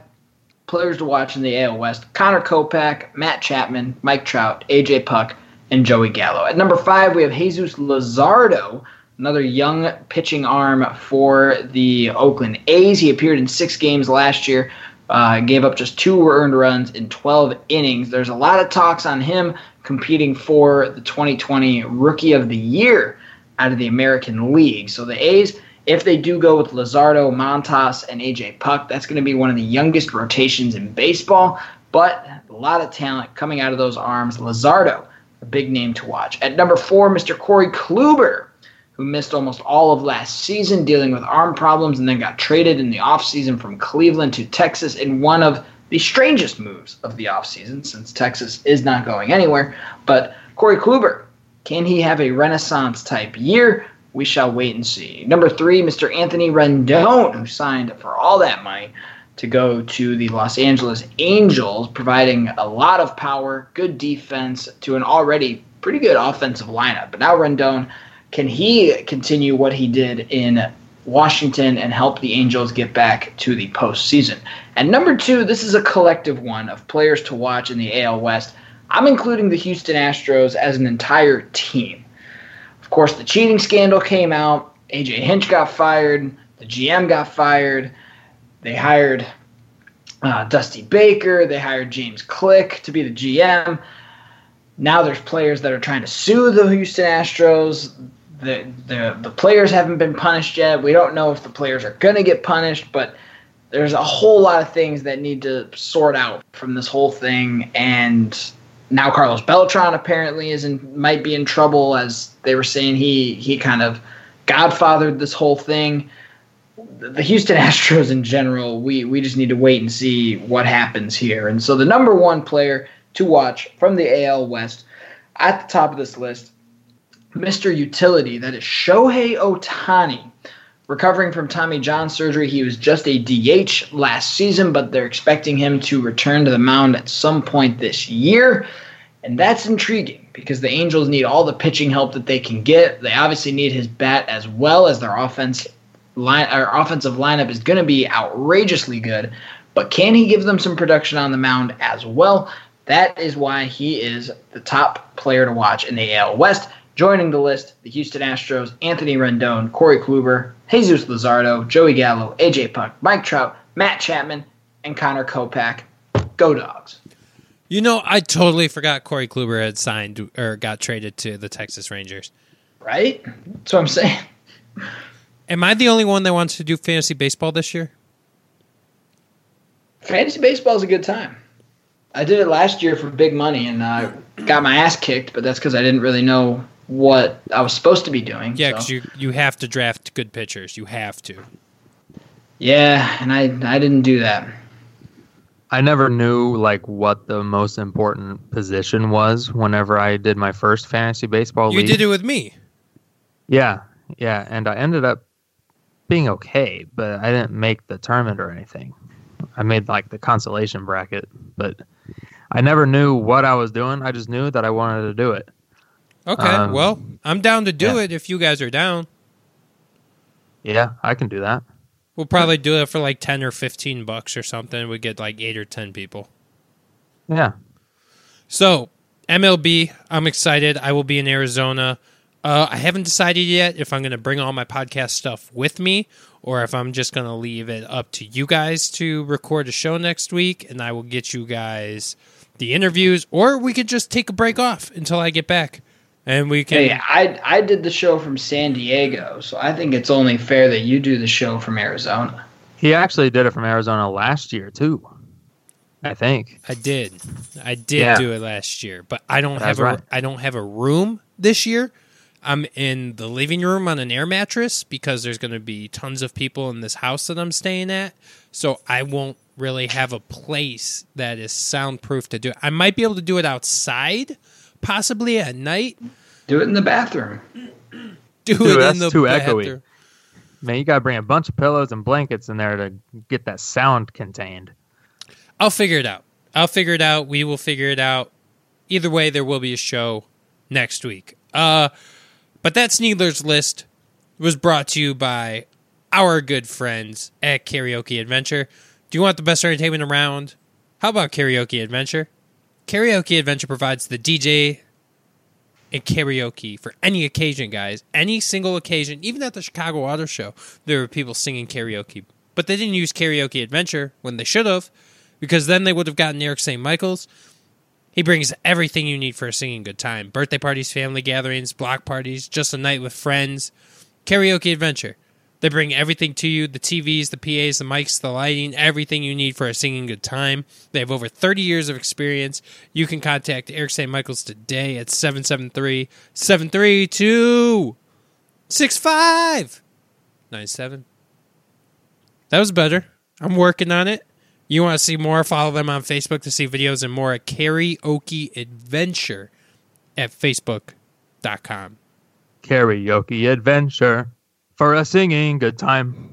Speaker 1: players to watch in the AL West: Connor Kopech, Matt Chapman, Mike Trout, AJ Puk, and Joey Gallo. At number five, we have Jesus Luzardo, another young pitching arm for the Oakland A's. He appeared in six games last year, uh, gave up just two earned runs in 12 innings. There's a lot of talks on him competing for the 2020 Rookie of the Year out of the American League. So the A's. If they do go with Luzardo, Montas, and AJ Puk, that's going to be one of the youngest rotations in baseball, but a lot of talent coming out of those arms. Luzardo, big name to watch. At number four, Mr. Corey Kluber, who missed almost all of last season dealing with arm problems and then got traded in the offseason from Cleveland to Texas in one of the strangest moves of the offseason since Texas is not going anywhere. But Corey Kluber, can he have a renaissance type year? We shall wait and see. Number three, Mr. Anthony Rendon, who signed for all that money to go to the Los Angeles Angels, providing a lot of power, good defense to an already pretty good offensive lineup. But now Rendon, can he continue what he did in Washington and help the Angels get back to the postseason? And number two, this is a collective one of players to watch in the AL West. I'm including the Houston Astros as an entire team. Of course, the cheating scandal came out. AJ Hinch got fired. The GM got fired. They hired uh, Dusty Baker. They hired James Click to be the GM. Now there's players that are trying to sue the Houston Astros. The, the, the players haven't been punished yet. We don't know if the players are going to get punished, but there's a whole lot of things that need to sort out from this whole thing. And now Carlos Beltran apparently is in, might be in trouble, as they were saying he he kind of godfathered this whole thing the Houston Astros in general, we we just need to wait and see what happens here. And so the number one player to watch from the AL West at the top of this list, Mr. Utility, that is Shohei Ohtani. Recovering from Tommy John surgery, he was just a DH last season, but they're expecting him to return to the mound at some point this year. And that's intriguing because the Angels need all the pitching help that they can get. They obviously need his bat as well as their offense line, our offensive lineup is going to be outrageously good, but can he give them some production on the mound as well? That is why he is the top player to watch in the AL West. Joining the list, the Houston Astros, Anthony Rendon, Corey Kluber, Jesus Luzardo, Joey Gallo, AJ Puk, Mike Trout, Matt Chapman, and Connor Kopech. Go Dogs.
Speaker 3: You know, I totally forgot Corey Kluber had signed or got traded to the Texas Rangers.
Speaker 1: Right? That's what I'm saying.
Speaker 3: Am I the only one that wants to do fantasy baseball this year?
Speaker 1: Fantasy baseball is a good time. I did it last year for big money and I uh, got my ass kicked, but that's because I didn't really know what I was supposed to be doing.
Speaker 3: Yeah, because so. you you have to draft good pitchers. You have to.
Speaker 1: Yeah, and I I didn't do that.
Speaker 2: I never knew like what the most important position was whenever I did my first fantasy baseball
Speaker 3: you
Speaker 2: league.
Speaker 3: did it with me.
Speaker 2: Yeah, yeah, and I ended up being okay, but I didn't make the tournament or anything. I made like the consolation bracket, but I never knew what I was doing. I just knew that I wanted to do it.
Speaker 3: Okay, um, well, I'm down to do yeah. it if you guys are down.
Speaker 2: Yeah, I can do that.
Speaker 3: We'll probably do it for like 10 or 15 bucks or something. We get like 8 or 10 people.
Speaker 2: Yeah.
Speaker 3: So, MLB, I'm excited. I will be in Arizona Uh, I haven't decided yet if I'm going to bring all my podcast stuff with me or if I'm just going to leave it up to you guys to record a show next week and I will get you guys the interviews or we could just take a break off until I get back and we can
Speaker 1: Hey, I I did the show from San Diego, so I think it's only fair that you do the show from Arizona.
Speaker 2: He actually did it from Arizona last year too. I think.
Speaker 3: I did. I did
Speaker 2: Yeah.
Speaker 3: do it last year, but I don't
Speaker 2: That's
Speaker 3: have a
Speaker 2: right.
Speaker 3: I don't have a room this year. I'm in the living room on an air mattress because there's going to be tons of people in this house that I'm staying at. So I won't really have a place that is soundproof to do it. I might be able to do it outside, possibly at night.
Speaker 1: Do it in the bathroom.
Speaker 3: Do
Speaker 2: Dude,
Speaker 3: it in
Speaker 2: that's
Speaker 3: the
Speaker 2: too
Speaker 3: bathroom.
Speaker 2: echoey. Man, you gotta bring a bunch of pillows and blankets in there to get that sound contained.
Speaker 3: I'll figure it out. I'll figure it out. We will figure it out. Either way, there will be a show next week. Uh, but that Sneedler's list was brought to you by our good friends at Karaoke Adventure. Do you want the best entertainment around? How about Karaoke Adventure? Karaoke Adventure provides the DJ and karaoke for any occasion, guys. Any single occasion, even at the Chicago Auto Show, there were people singing karaoke. But they didn't use Karaoke Adventure when they should have, because then they would have gotten Eric St. Michaels. He brings everything you need for a singing good time birthday parties, family gatherings, block parties, just a night with friends. Karaoke Adventure. They bring everything to you the TVs, the PAs, the mics, the lighting, everything you need for a singing good time. They have over 30 years of experience. You can contact Eric St. Michaels today at 773 732 6597. That was better. I'm working on it. You want to see more? Follow them on Facebook to see videos and more at Karaoke Adventure at Facebook.com.
Speaker 2: Karaoke adventure for a singing good time.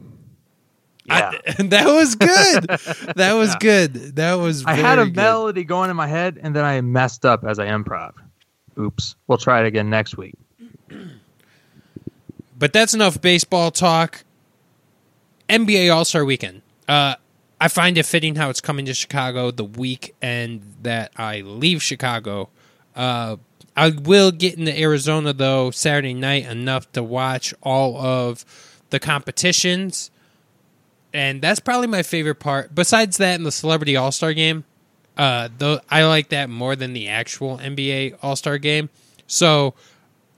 Speaker 2: Yeah.
Speaker 3: I, that was good. That was good. That was.
Speaker 2: I had a
Speaker 3: good.
Speaker 2: melody going in my head and then I messed up as I improv. Oops. We'll try it again next week.
Speaker 3: But that's enough baseball talk. NBA All Star Weekend. Uh, I find it fitting how it's coming to Chicago the weekend that I leave Chicago. Uh, I will get into Arizona though Saturday night enough to watch all of the competitions, and that's probably my favorite part. Besides that, and the Celebrity All Star Game, uh, though I like that more than the actual NBA All Star Game. So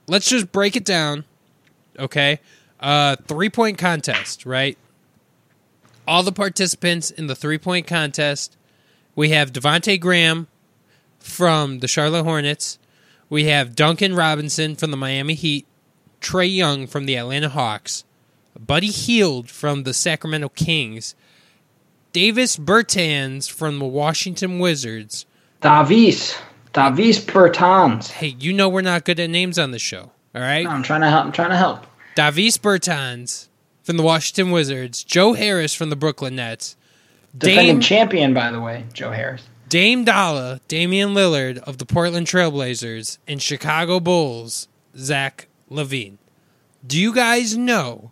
Speaker 3: let's just break it down okay? Uh, three point contest, right? All the participants in the three point contest, we have Devonte Graham from the Charlotte Hornets, we have Duncan Robinson from the Miami Heat, Trae Young from the Atlanta Hawks, Buddy Hield from the Sacramento Kings, Davis Bertans from the Washington Wizards.
Speaker 1: Davis. Davis Bertans.
Speaker 3: Hey, you know we're not good at names on the show, all right?
Speaker 1: No, I'm trying to help. I'm trying to help.
Speaker 3: Davis Bertans from the Washington Wizards, Joe Harris from the Brooklyn Nets,
Speaker 1: Defending
Speaker 3: Dame,
Speaker 1: champion, by the way, Joe Harris.
Speaker 3: Dame Dolla, Damian Lillard of the Portland Trailblazers, and Chicago Bulls, Zach LaVine. Do you guys know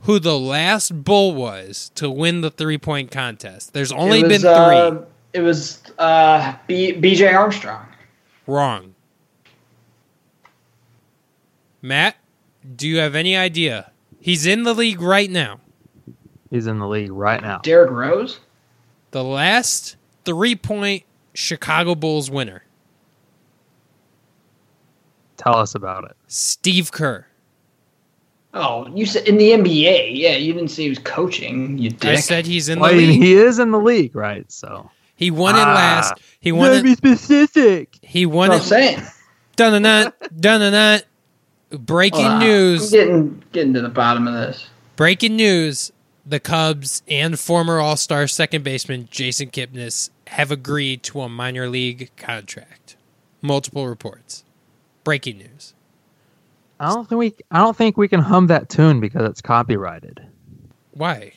Speaker 3: who the last Bull was to win the three point contest? There's only
Speaker 1: was,
Speaker 3: been three.
Speaker 1: Uh, it was uh, B- B.J. Armstrong.
Speaker 3: Wrong. Matt, do you have any idea? He's in the league right now.
Speaker 2: He's in the league right now.
Speaker 1: Derrick Rose.
Speaker 3: The last three point Chicago Bulls winner,
Speaker 2: Tell us about it.
Speaker 3: Steve Kerr.
Speaker 1: Oh, you said in the NBA. Yeah, you didn't say he was coaching. You dick.
Speaker 3: I said he's in the league.
Speaker 2: he is in the league, right? So
Speaker 3: He won it
Speaker 2: Ah.
Speaker 3: last. He
Speaker 2: you
Speaker 3: won
Speaker 2: gotta be specific.
Speaker 3: He
Speaker 1: That's
Speaker 3: won
Speaker 1: what I'm
Speaker 3: it.
Speaker 1: saying.
Speaker 3: Dun dun dun dun dun. Breaking
Speaker 1: Hold on. I'm
Speaker 3: news.
Speaker 1: getting getting to the bottom of this.
Speaker 3: Breaking news. The Cubs and former All Star second baseman Jason Kipnis have agreed to a minor league contract. Multiple reports. Breaking news.
Speaker 2: I don't think we. I don't think we can hum that tune because it's copyrighted.
Speaker 3: Why?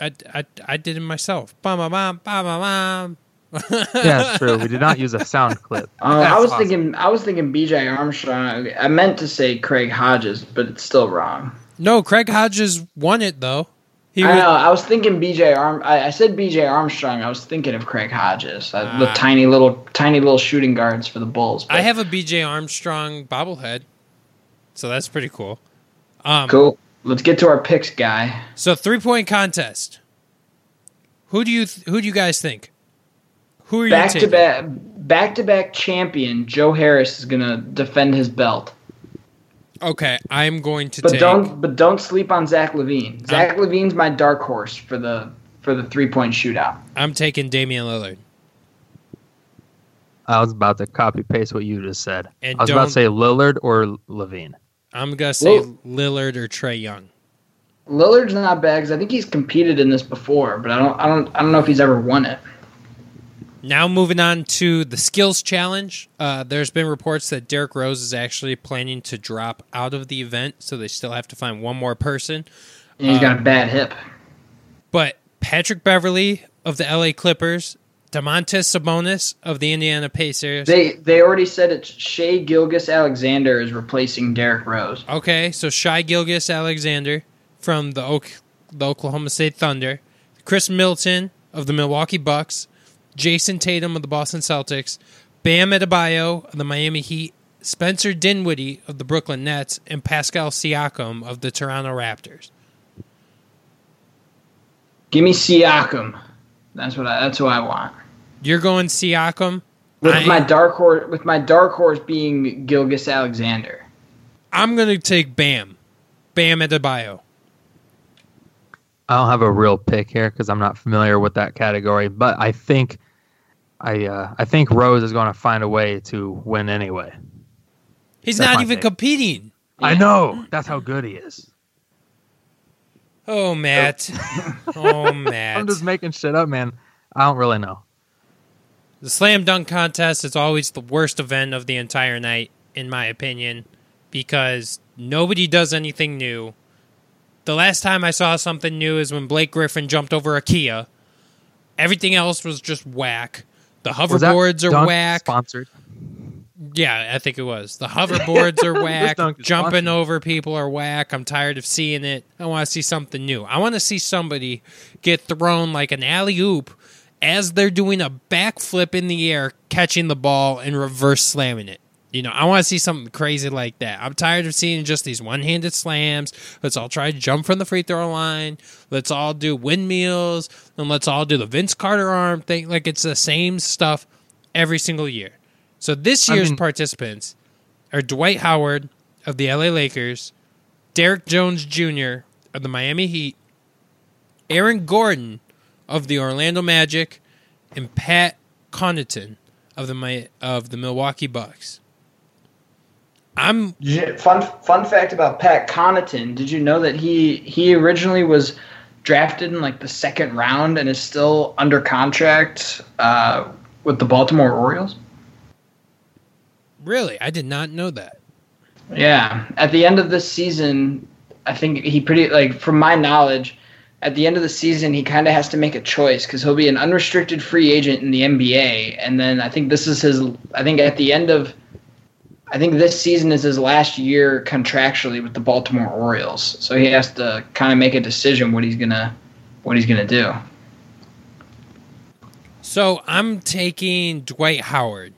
Speaker 3: I, I, I did it myself. Bam, bam, bam, bam, bam, bam.
Speaker 2: Yeah, it's true. We did not use a sound clip.
Speaker 1: Uh, I was
Speaker 2: awesome.
Speaker 1: thinking. I was thinking B.J. Armstrong. I meant to say Craig Hodges, but it's still wrong.
Speaker 3: No, Craig Hodges won it though. He
Speaker 1: I
Speaker 3: was,
Speaker 1: know. I was thinking B.J. Arm. I, I said B.J. Armstrong. I was thinking of Craig Hodges, uh, the
Speaker 3: Ah.
Speaker 1: tiny little, tiny little shooting guards for the Bulls.
Speaker 3: I have a BJ Armstrong bobblehead. So that's pretty cool. Um,
Speaker 1: Cool. Let's get to our picks, guy.
Speaker 3: So three point contest. Who do you th- who do you guys think? Who are you
Speaker 1: Back to back, back to back champion Joe Harris is gonna defend his belt.
Speaker 3: Okay, I'm going to
Speaker 1: But
Speaker 3: take.
Speaker 1: don't but don't sleep on Zach LaVine. Zach LaVine's my dark horse for the for the three point shootout.
Speaker 3: I'm taking Damian Lillard.
Speaker 2: I was about to copy paste what you just said.
Speaker 3: And
Speaker 2: I was about
Speaker 3: don't-
Speaker 2: to say Lillard or LaVine.
Speaker 3: I'm gonna say
Speaker 1: Whoa.
Speaker 3: Lillard or Trae Young.
Speaker 1: Lillard's not bad because I think he's competed in this before, but I don't I don't I don't know if he's ever won it.
Speaker 3: Now moving on to the skills challenge. Uh, there's been reports that Derrick Rose is actually planning to drop out of the event, so they still have to find one more person.
Speaker 1: And he's
Speaker 3: Uh,
Speaker 1: got a bad hip.
Speaker 3: But Patrick Beverley of the LA Clippers, Domantas Sabonis of the Indiana Pacers.
Speaker 1: They they already said it's Shai Gilgeous-Alexander is replacing Derrick Rose.
Speaker 3: Okay, so Shai Gilgeous-Alexander from the, Oak, the Oklahoma State Thunder, Khris Middleton of the Milwaukee Bucks, Jayson Tatum of the Boston Celtics, Bam Adebayo of the Miami Heat, Spencer Dinwiddie of the Brooklyn Nets, and Pascal Siakam of the Toronto Raptors.
Speaker 1: Give me Siakam. That's what I that's who I want.
Speaker 3: You're going Siakam.
Speaker 1: With
Speaker 3: I-
Speaker 1: my dark horse with my dark horse being Gilgeous-Alexander.
Speaker 3: I'm going to take Bam. Bam Adebayo.
Speaker 2: I don't have a real pick here because I'm not familiar with that category, but I think I uh, I think Rose is going to find a way to win anyway.
Speaker 3: He's
Speaker 2: That's
Speaker 3: not even
Speaker 2: take.
Speaker 3: competing.
Speaker 2: I know that's how good he is.
Speaker 3: Oh, Matt. oh, Matt.
Speaker 2: I'm just making shit up, man. I don't really know.
Speaker 3: The slam dunk contest is always the worst event of the entire night, in my opinion, because nobody does anything new. The last time I saw something new is when Blake Griffin jumped over a Kia. Everything else was just whack. The hoverboards are whack.
Speaker 2: Sponsored.
Speaker 3: Yeah, I think it was. The hoverboards are whack. Jumping over people are whack. I'm tired of seeing it. I want to see something new. I want to see somebody get thrown like an alley oop as they're doing a backflip in the air, catching the ball and reverse slamming it. You know, I want to see something crazy like that. I'm tired of seeing just these one handed slams. Let's all try to jump from the free throw line. Let's all do windmills. And let's all do the Vince Carter arm thing. Like it's the same stuff every single year. So this
Speaker 2: I
Speaker 3: year's
Speaker 2: mean-
Speaker 3: participants are Dwight Howard of the LA Lakers, Derrick Jones Jr. of the Miami Heat, Aaron Gordon of the Orlando Magic, and Pat Connaughton of the of the Milwaukee Bucks. I'm
Speaker 1: Fun fun fact about Pat Connaughton. Did you know that he he originally was drafted in like the second round and is still under contract uh, with the Baltimore Orioles?
Speaker 3: really I did not know that.
Speaker 1: Yeah, at the end of this season, I think he pretty like from my knowledge, at the end of the season he kind of has to make a choice because he'll be an unrestricted free agent in the NBA, and then I think this is his. I think at the end of, I think this season is his last year contractually with the Baltimore Orioles, so he has to kind of make a decision what he's gonna, what he's gonna do.
Speaker 3: So I'm taking Dwight Howard.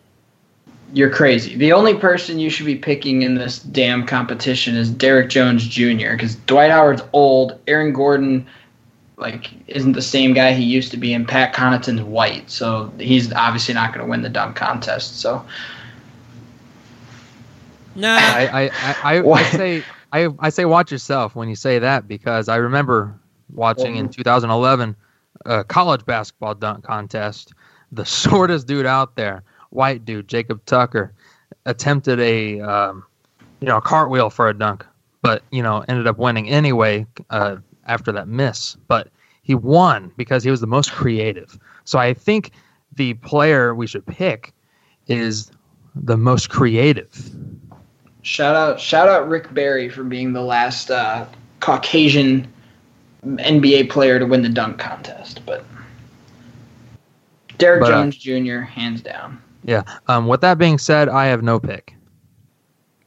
Speaker 1: You're crazy. The only person you should be picking in this damn competition is Derrick Jones Jr. because Dwight Howard's old. Aaron Gordon, like, isn't the same guy he used to be, and Pat Connaughton's white, so he's obviously not going to win the dunk contest. So
Speaker 3: Nah,
Speaker 2: I I, I, I, I say I, I say watch yourself when you say that because I remember watching in 2011 a college basketball dunk contest. The shortest dude out there, white dude, Jacob Tucker, attempted a um, you know a cartwheel for a dunk, but you know ended up winning anyway uh, after that miss. But he won because he was the most creative. So I think the player we should pick is the most creative.
Speaker 1: Shout out, shout out Rick Barry for being the last uh, Caucasian NBA player to win the dunk contest, but. Derrick
Speaker 2: But, uh,
Speaker 1: Jones Jr. hands down.
Speaker 2: Yeah. Um, with that being said, I have no pick.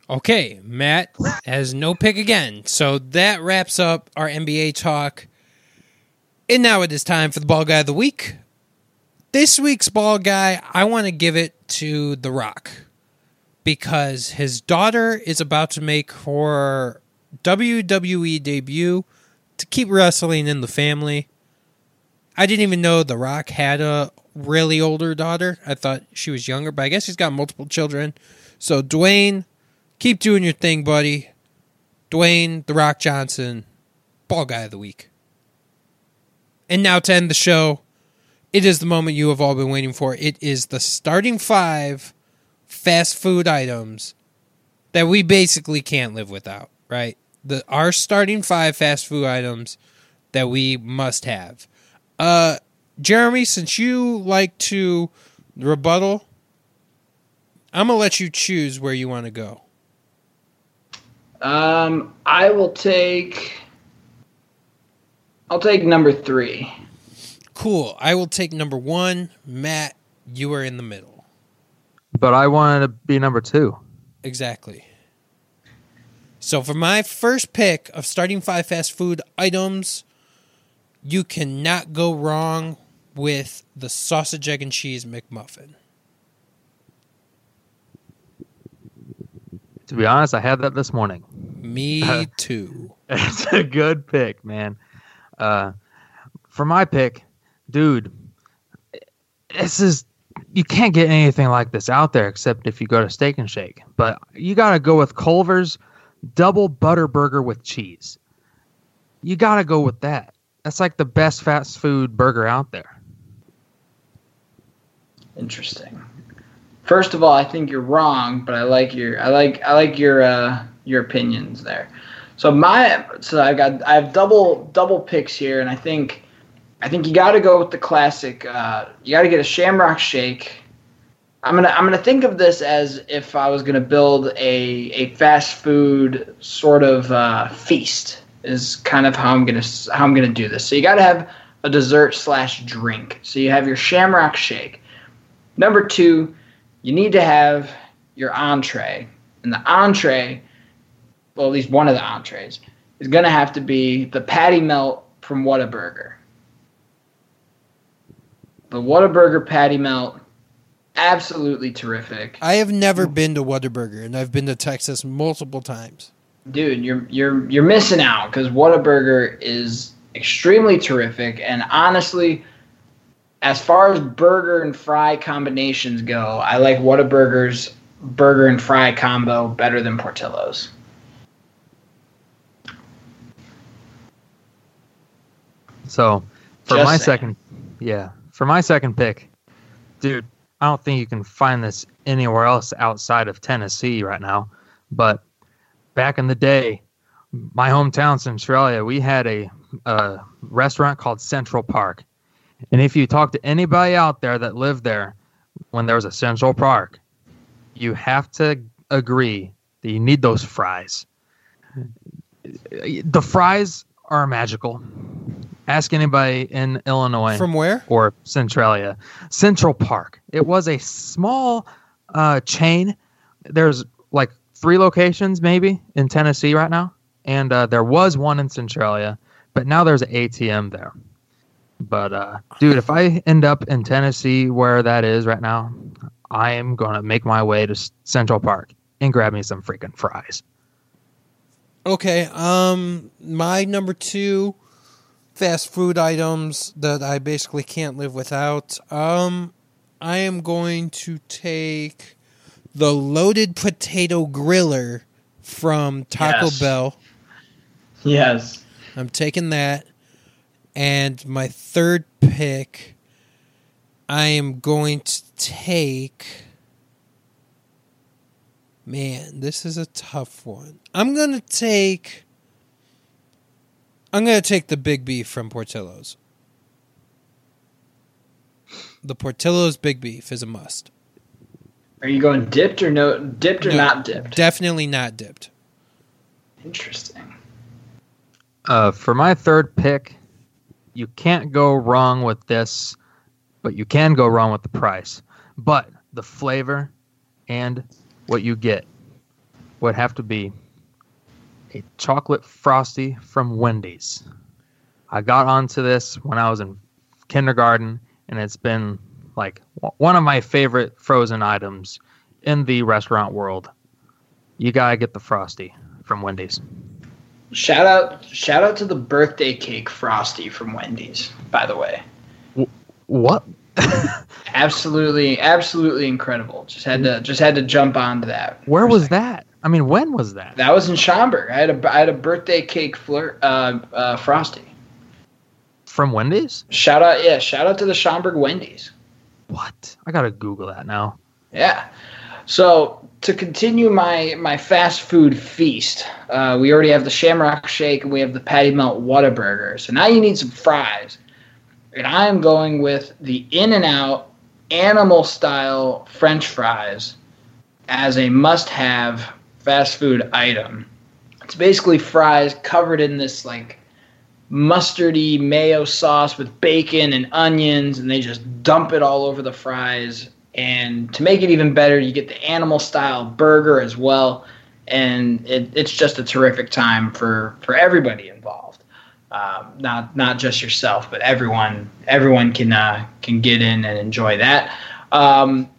Speaker 3: Okay, Matt has no pick again. So that wraps up our NBA talk. And now it is time for the ball guy of the week. This week's ball guy, I want to give it to The Rock. Because his daughter is about to make her WWE debut to keep wrestling in the family. I didn't even know The Rock had a really older daughter. I thought she was younger, but I guess he's got multiple children. So, Dwayne, keep doing your thing, buddy. Dwayne, The Rock Johnson, ball guy of the week. And now to end the show, it is the moment you have all been waiting for. It is the starting five fast food items that we basically can't live without, right? The our starting five fast food items that we must have. Uh Jeremy, since you like to rebuttal, I'm gonna let you choose where you want to go.
Speaker 1: Um, I will take. I'll take number three.
Speaker 3: Cool. I will take number one. Matt, you are in the middle.
Speaker 2: But I wanted to be number two.
Speaker 3: Exactly. So for my first pick of starting five fast food items, you cannot go wrong with the sausage, egg, and cheese McMuffin.
Speaker 2: To be honest, I had that this morning.
Speaker 3: Me too.
Speaker 2: It's a good pick, man. Uh, for my pick, dude, this is you can't get anything like this out there except if you go to Steak and Shake. But you got to go with Culver's double butter burger with cheese. You got to go with that. That's like the best fast food burger out there.
Speaker 1: Interesting. First of all, I think you're wrong, but I like your I like I like your uh, your opinions there. So my so I got I have double double picks here, and I think I think you got to go with the classic. Uh, you got to get a Shamrock Shake. I'm gonna I'm gonna think of this as if I was gonna build a a fast food sort of uh, feast. Is kind of how I'm gonna how I'm gonna do this. So you got to have a dessert slash drink. So you have your Shamrock Shake. Number two, you need to have your entree, and the entree, well, at least one of the entrees, is gonna have to be the patty melt from Whataburger. The Whataburger patty melt, absolutely terrific.
Speaker 3: I have never mm. been to Whataburger, and I've been to Texas multiple times.
Speaker 1: Dude, you're you're you're missing out because Whataburger is extremely terrific, and honestly, as far as burger and fry combinations go, I like Whataburger's burger and fry combo better than Portillo's.
Speaker 2: So for
Speaker 1: Just
Speaker 2: my
Speaker 1: saying.
Speaker 2: second, yeah, for my second pick, dude, I don't think you can find this anywhere else outside of Tennessee right now. But back in the day, my hometown, Centralia, we had a, a restaurant called Central Park. And if you talk to anybody out there that lived there when there was a Central Park, you have to agree that you need those fries. The fries are magical. Ask anybody in Illinois
Speaker 3: From where?
Speaker 2: or Centralia. Central Park. It was a small uh, chain. There's like three locations maybe in Tennessee right now, and uh, there was one in Centralia, but now there's an ATM there. But uh, dude, if I end up in Tennessee where that is right now, I am gonna make my way to Central Park and grab me some freaking fries.
Speaker 3: Okay, um, my number two fast food items that I basically can't live without. Um, I am going to take the loaded potato griller from Taco
Speaker 1: Yes.
Speaker 3: Bell.
Speaker 1: Yes.
Speaker 3: I'm taking that. And my third pick, I am going to take. Man, this is a tough one. I'm going to take. I'm going to take the big beef from Portillo's. The Portillo's big beef is a must.
Speaker 1: Are you going dipped or no dipped or
Speaker 3: No,
Speaker 1: not dipped?
Speaker 3: Definitely not dipped.
Speaker 1: Interesting.
Speaker 2: Uh, for my third pick, you can't go wrong with this, but you can go wrong with the price. But the flavor and what you get would have to be a chocolate frosty from Wendy's. I got onto this when I was in kindergarten, and it's been like w- one of my favorite frozen items in the restaurant world, you gotta get the frosty from Wendy's.
Speaker 1: Shout out, shout out to the birthday cake frosty from Wendy's. By the way,
Speaker 2: What?
Speaker 1: absolutely, absolutely incredible. Just had to, just had to jump onto that.
Speaker 2: Where was
Speaker 1: second.
Speaker 2: that? I mean, when was that?
Speaker 1: That was in Schaumburg. I had a, I had a birthday cake flirt, uh, uh, frosty.
Speaker 2: From Wendy's?
Speaker 1: Shout out, yeah, shout out to the Schaumburg Wendy's.
Speaker 2: What? I gotta Google that now.
Speaker 1: Yeah. So to continue my my fast food feast, uh, we already have the Shamrock Shake and we have the Patty Melt Whataburger. So now you need some fries, and I am going with the In and Out animal style French fries as a must have fast food item. It's basically fries covered in this like mustardy mayo sauce with bacon and onions, and they just dump it all over the fries. And to make it even better, you get the animal style burger as well, and it, it's just a terrific time for for everybody involved. Um, not not just yourself, but everyone everyone can uh, can get in and enjoy that. Um,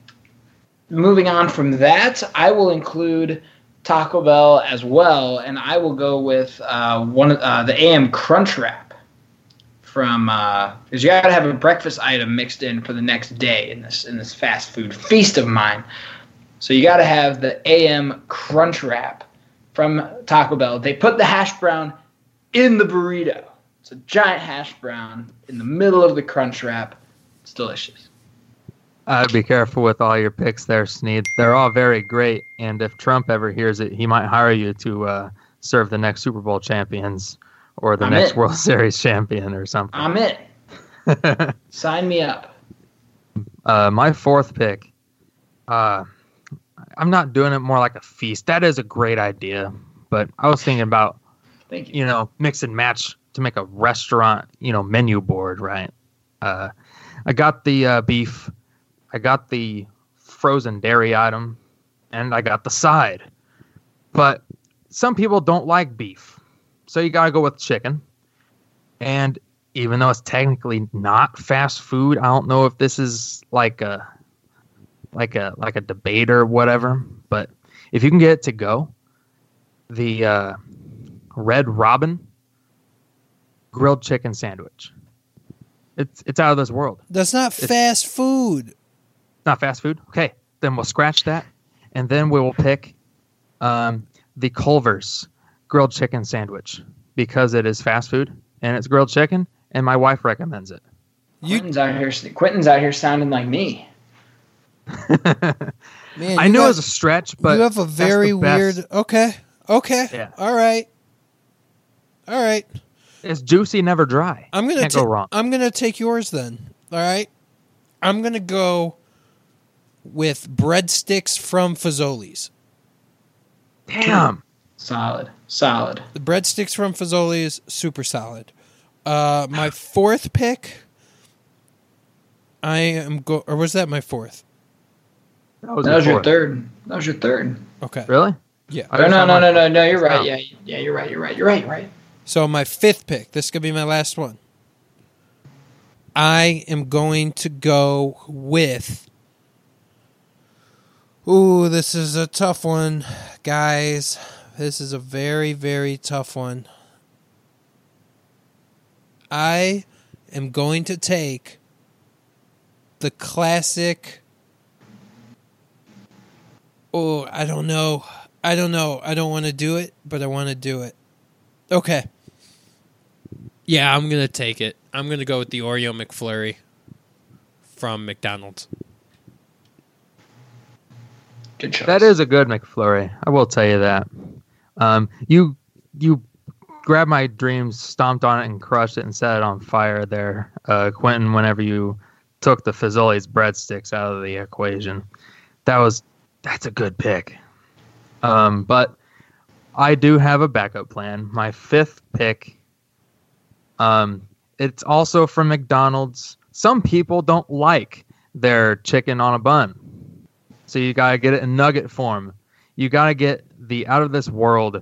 Speaker 1: moving on from that, I will include Taco Bell as well, and I will go with uh, one of uh, the AM Crunch Wrap from because you got to have a breakfast item mixed in for the next day in this in this fast food feast of mine. So you got to have the AM Crunch Wrap from Taco Bell. They put the hash brown in the burrito. It's a giant hash brown in the middle of the Crunch Wrap. It's delicious.
Speaker 2: I'd be careful with all your picks there, Sneed. They're all very great, and if Trump ever hears it, he might hire you to uh, serve the next Super Bowl champions or the
Speaker 1: I'm
Speaker 2: next
Speaker 1: in.
Speaker 2: World Series champion or something.
Speaker 1: I'm in. Sign me up.
Speaker 2: uh, my fourth pick, uh, I'm not doing it more like a feast. That is a great idea, but I was thinking about
Speaker 1: Thank you.
Speaker 2: you know mix and match to make a restaurant you know menu board, right? Uh, I got the uh, beef, I got the frozen dairy item, and I got the side. But some people don't like beef, so you gotta go with chicken. And even though it's technically not fast food, I don't know if this is like a like a like a debate or whatever. But if you can get it to go, the uh, Red Robin grilled chicken sandwich. It's it's out of this world.
Speaker 3: That's not
Speaker 2: It's-
Speaker 3: fast food.
Speaker 2: Not fast food. Okay, then we'll scratch that, and then we will pick um, the Culver's grilled chicken sandwich because it is fast food and it's grilled chicken, and my wife recommends it.
Speaker 1: Quentin's out here. Quentin's out here sounding like me.
Speaker 3: man,
Speaker 2: I
Speaker 3: know
Speaker 2: knew
Speaker 3: got-
Speaker 2: it was a stretch, but
Speaker 3: you have a very weird. Okay, okay,
Speaker 2: Yeah.
Speaker 3: all right, all right.
Speaker 2: It's juicy, never dry.
Speaker 3: I'm gonna
Speaker 2: Can't
Speaker 3: ta-
Speaker 2: go wrong.
Speaker 3: I'm gonna take yours then. All right, I'm gonna go with breadsticks from Fazoli's.
Speaker 2: Damn.
Speaker 1: Solid. Solid.
Speaker 3: The breadsticks from Fazoli's super solid. Uh, my fourth pick. I am go or was that my fourth?
Speaker 2: That was,
Speaker 1: That was your third. That was your third.
Speaker 3: Okay.
Speaker 2: Really?
Speaker 3: Yeah.
Speaker 2: I
Speaker 1: No, no, no, no, no, no. You're right. Yeah, yeah, you're right. You're right. You're right. You're right.
Speaker 3: So my fifth pick. This could be my last one. I am going to go with. Ooh, this is a tough one, guys. This is a very, very tough one. I am going to take the classic. Oh, I don't know. I don't know. I don't want to do it, but I want to do it. Okay. Yeah, I'm gonna take it. I'm gonna go with the Oreo McFlurry from McDonald's.
Speaker 1: Good choice.
Speaker 2: That is a good McFlurry. I will tell you that. Um, you you grabbed my dreams, stomped on it, and crushed it, and set it on fire there, uh, Quentin. Whenever you took the Fazoli's breadsticks out of the equation, that was that's a good pick. Um, but I do have a backup plan. My fifth pick. Um, it's also from McDonald's. Some people don't like their chicken on a bun. So you gotta get it in nugget form. You gotta get the out of this world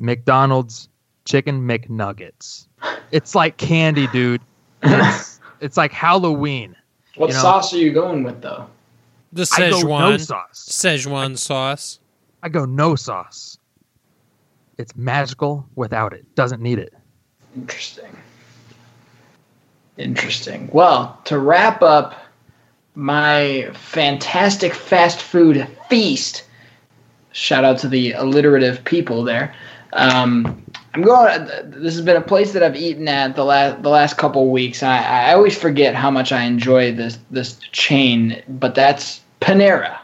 Speaker 2: McDonald's chicken McNuggets. It's like candy, dude. It's, it's like Halloween.
Speaker 1: what
Speaker 2: you know-
Speaker 1: sauce are you going with though?
Speaker 3: The
Speaker 2: I go no
Speaker 3: Szechuan
Speaker 2: sauce.
Speaker 3: Szechuan sauce.
Speaker 2: I go no sauce. It's magical without it. Doesn't need it.
Speaker 1: Interesting. Interesting. Well, to wrap up my fantastic fast food feast, shout out to the alliterative people there. Um, I'm going. This has been a place that I've eaten at the last the last couple weeks. I, I always forget how much I enjoy this this chain, but that's Panera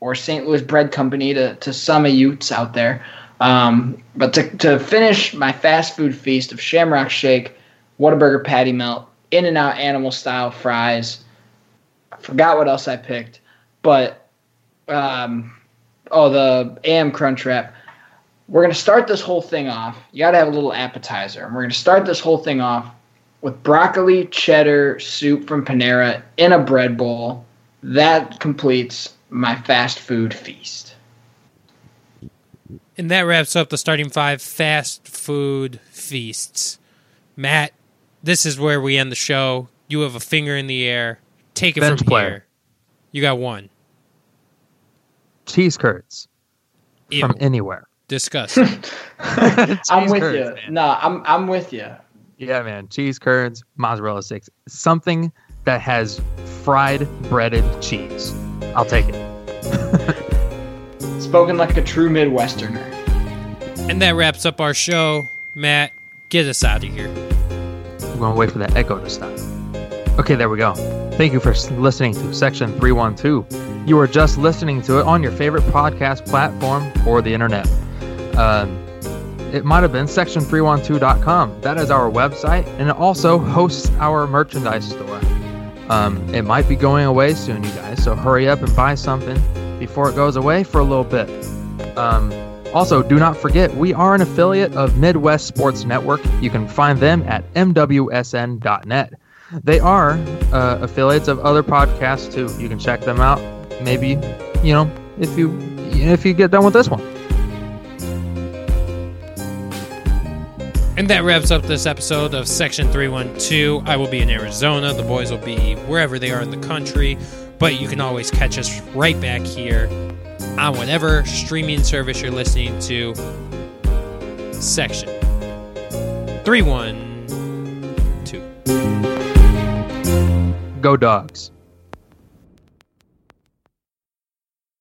Speaker 1: or St. Louis Bread Company to to some of Utes out there. Um, but to, to finish my fast food feast of Shamrock Shake, Whataburger Patty Melt, In and Out Animal Style Fries. I forgot what else I picked, but um, oh, the AM Crunchwrap. We're gonna start this whole thing off. You gotta have a little appetizer, and we're gonna start this whole thing off with broccoli cheddar soup from Panera in a bread bowl. That completes my fast food feast.
Speaker 3: And that wraps up the starting five fast food feasts. Matt, this is where we end the show. You have a finger in the air. Take it
Speaker 2: Bench
Speaker 3: from
Speaker 2: player.
Speaker 3: here. You got one.
Speaker 2: Cheese curds
Speaker 3: Ew.
Speaker 2: from anywhere.
Speaker 3: Disgusting.
Speaker 1: I'm with
Speaker 2: curds,
Speaker 1: you.
Speaker 2: man.
Speaker 1: No, I'm I'm with you.
Speaker 2: Yeah, man. Cheese curds, mozzarella sticks, something that has fried breaded cheese. I'll take it.
Speaker 1: Spoken like a true Midwesterner.
Speaker 3: and that wraps up our show. Matt, get us out of here.
Speaker 2: I'm going to wait for that echo to stop. Okay, there we go. Thank you for listening to Section 312. You are just listening to it on your favorite podcast platform or the internet. Um, it might have been section312.com. That is our website, and it also hosts our merchandise store. Um, it might be going away soon, you guys, so hurry up and buy something before it goes away for a little bit. Um, also, do not forget, we are an affiliate of Midwest Sports Network. You can find them at MWSN.net. They are uh, affiliates of other podcasts too. You can check them out. Maybe, you know, if you if you get done with this one.
Speaker 3: And that wraps up this episode of Section 312. I will be in Arizona. The boys will be wherever they are in the country. But you can always catch us right back here on whatever streaming service you're listening to. Section 312.
Speaker 2: Go dogs.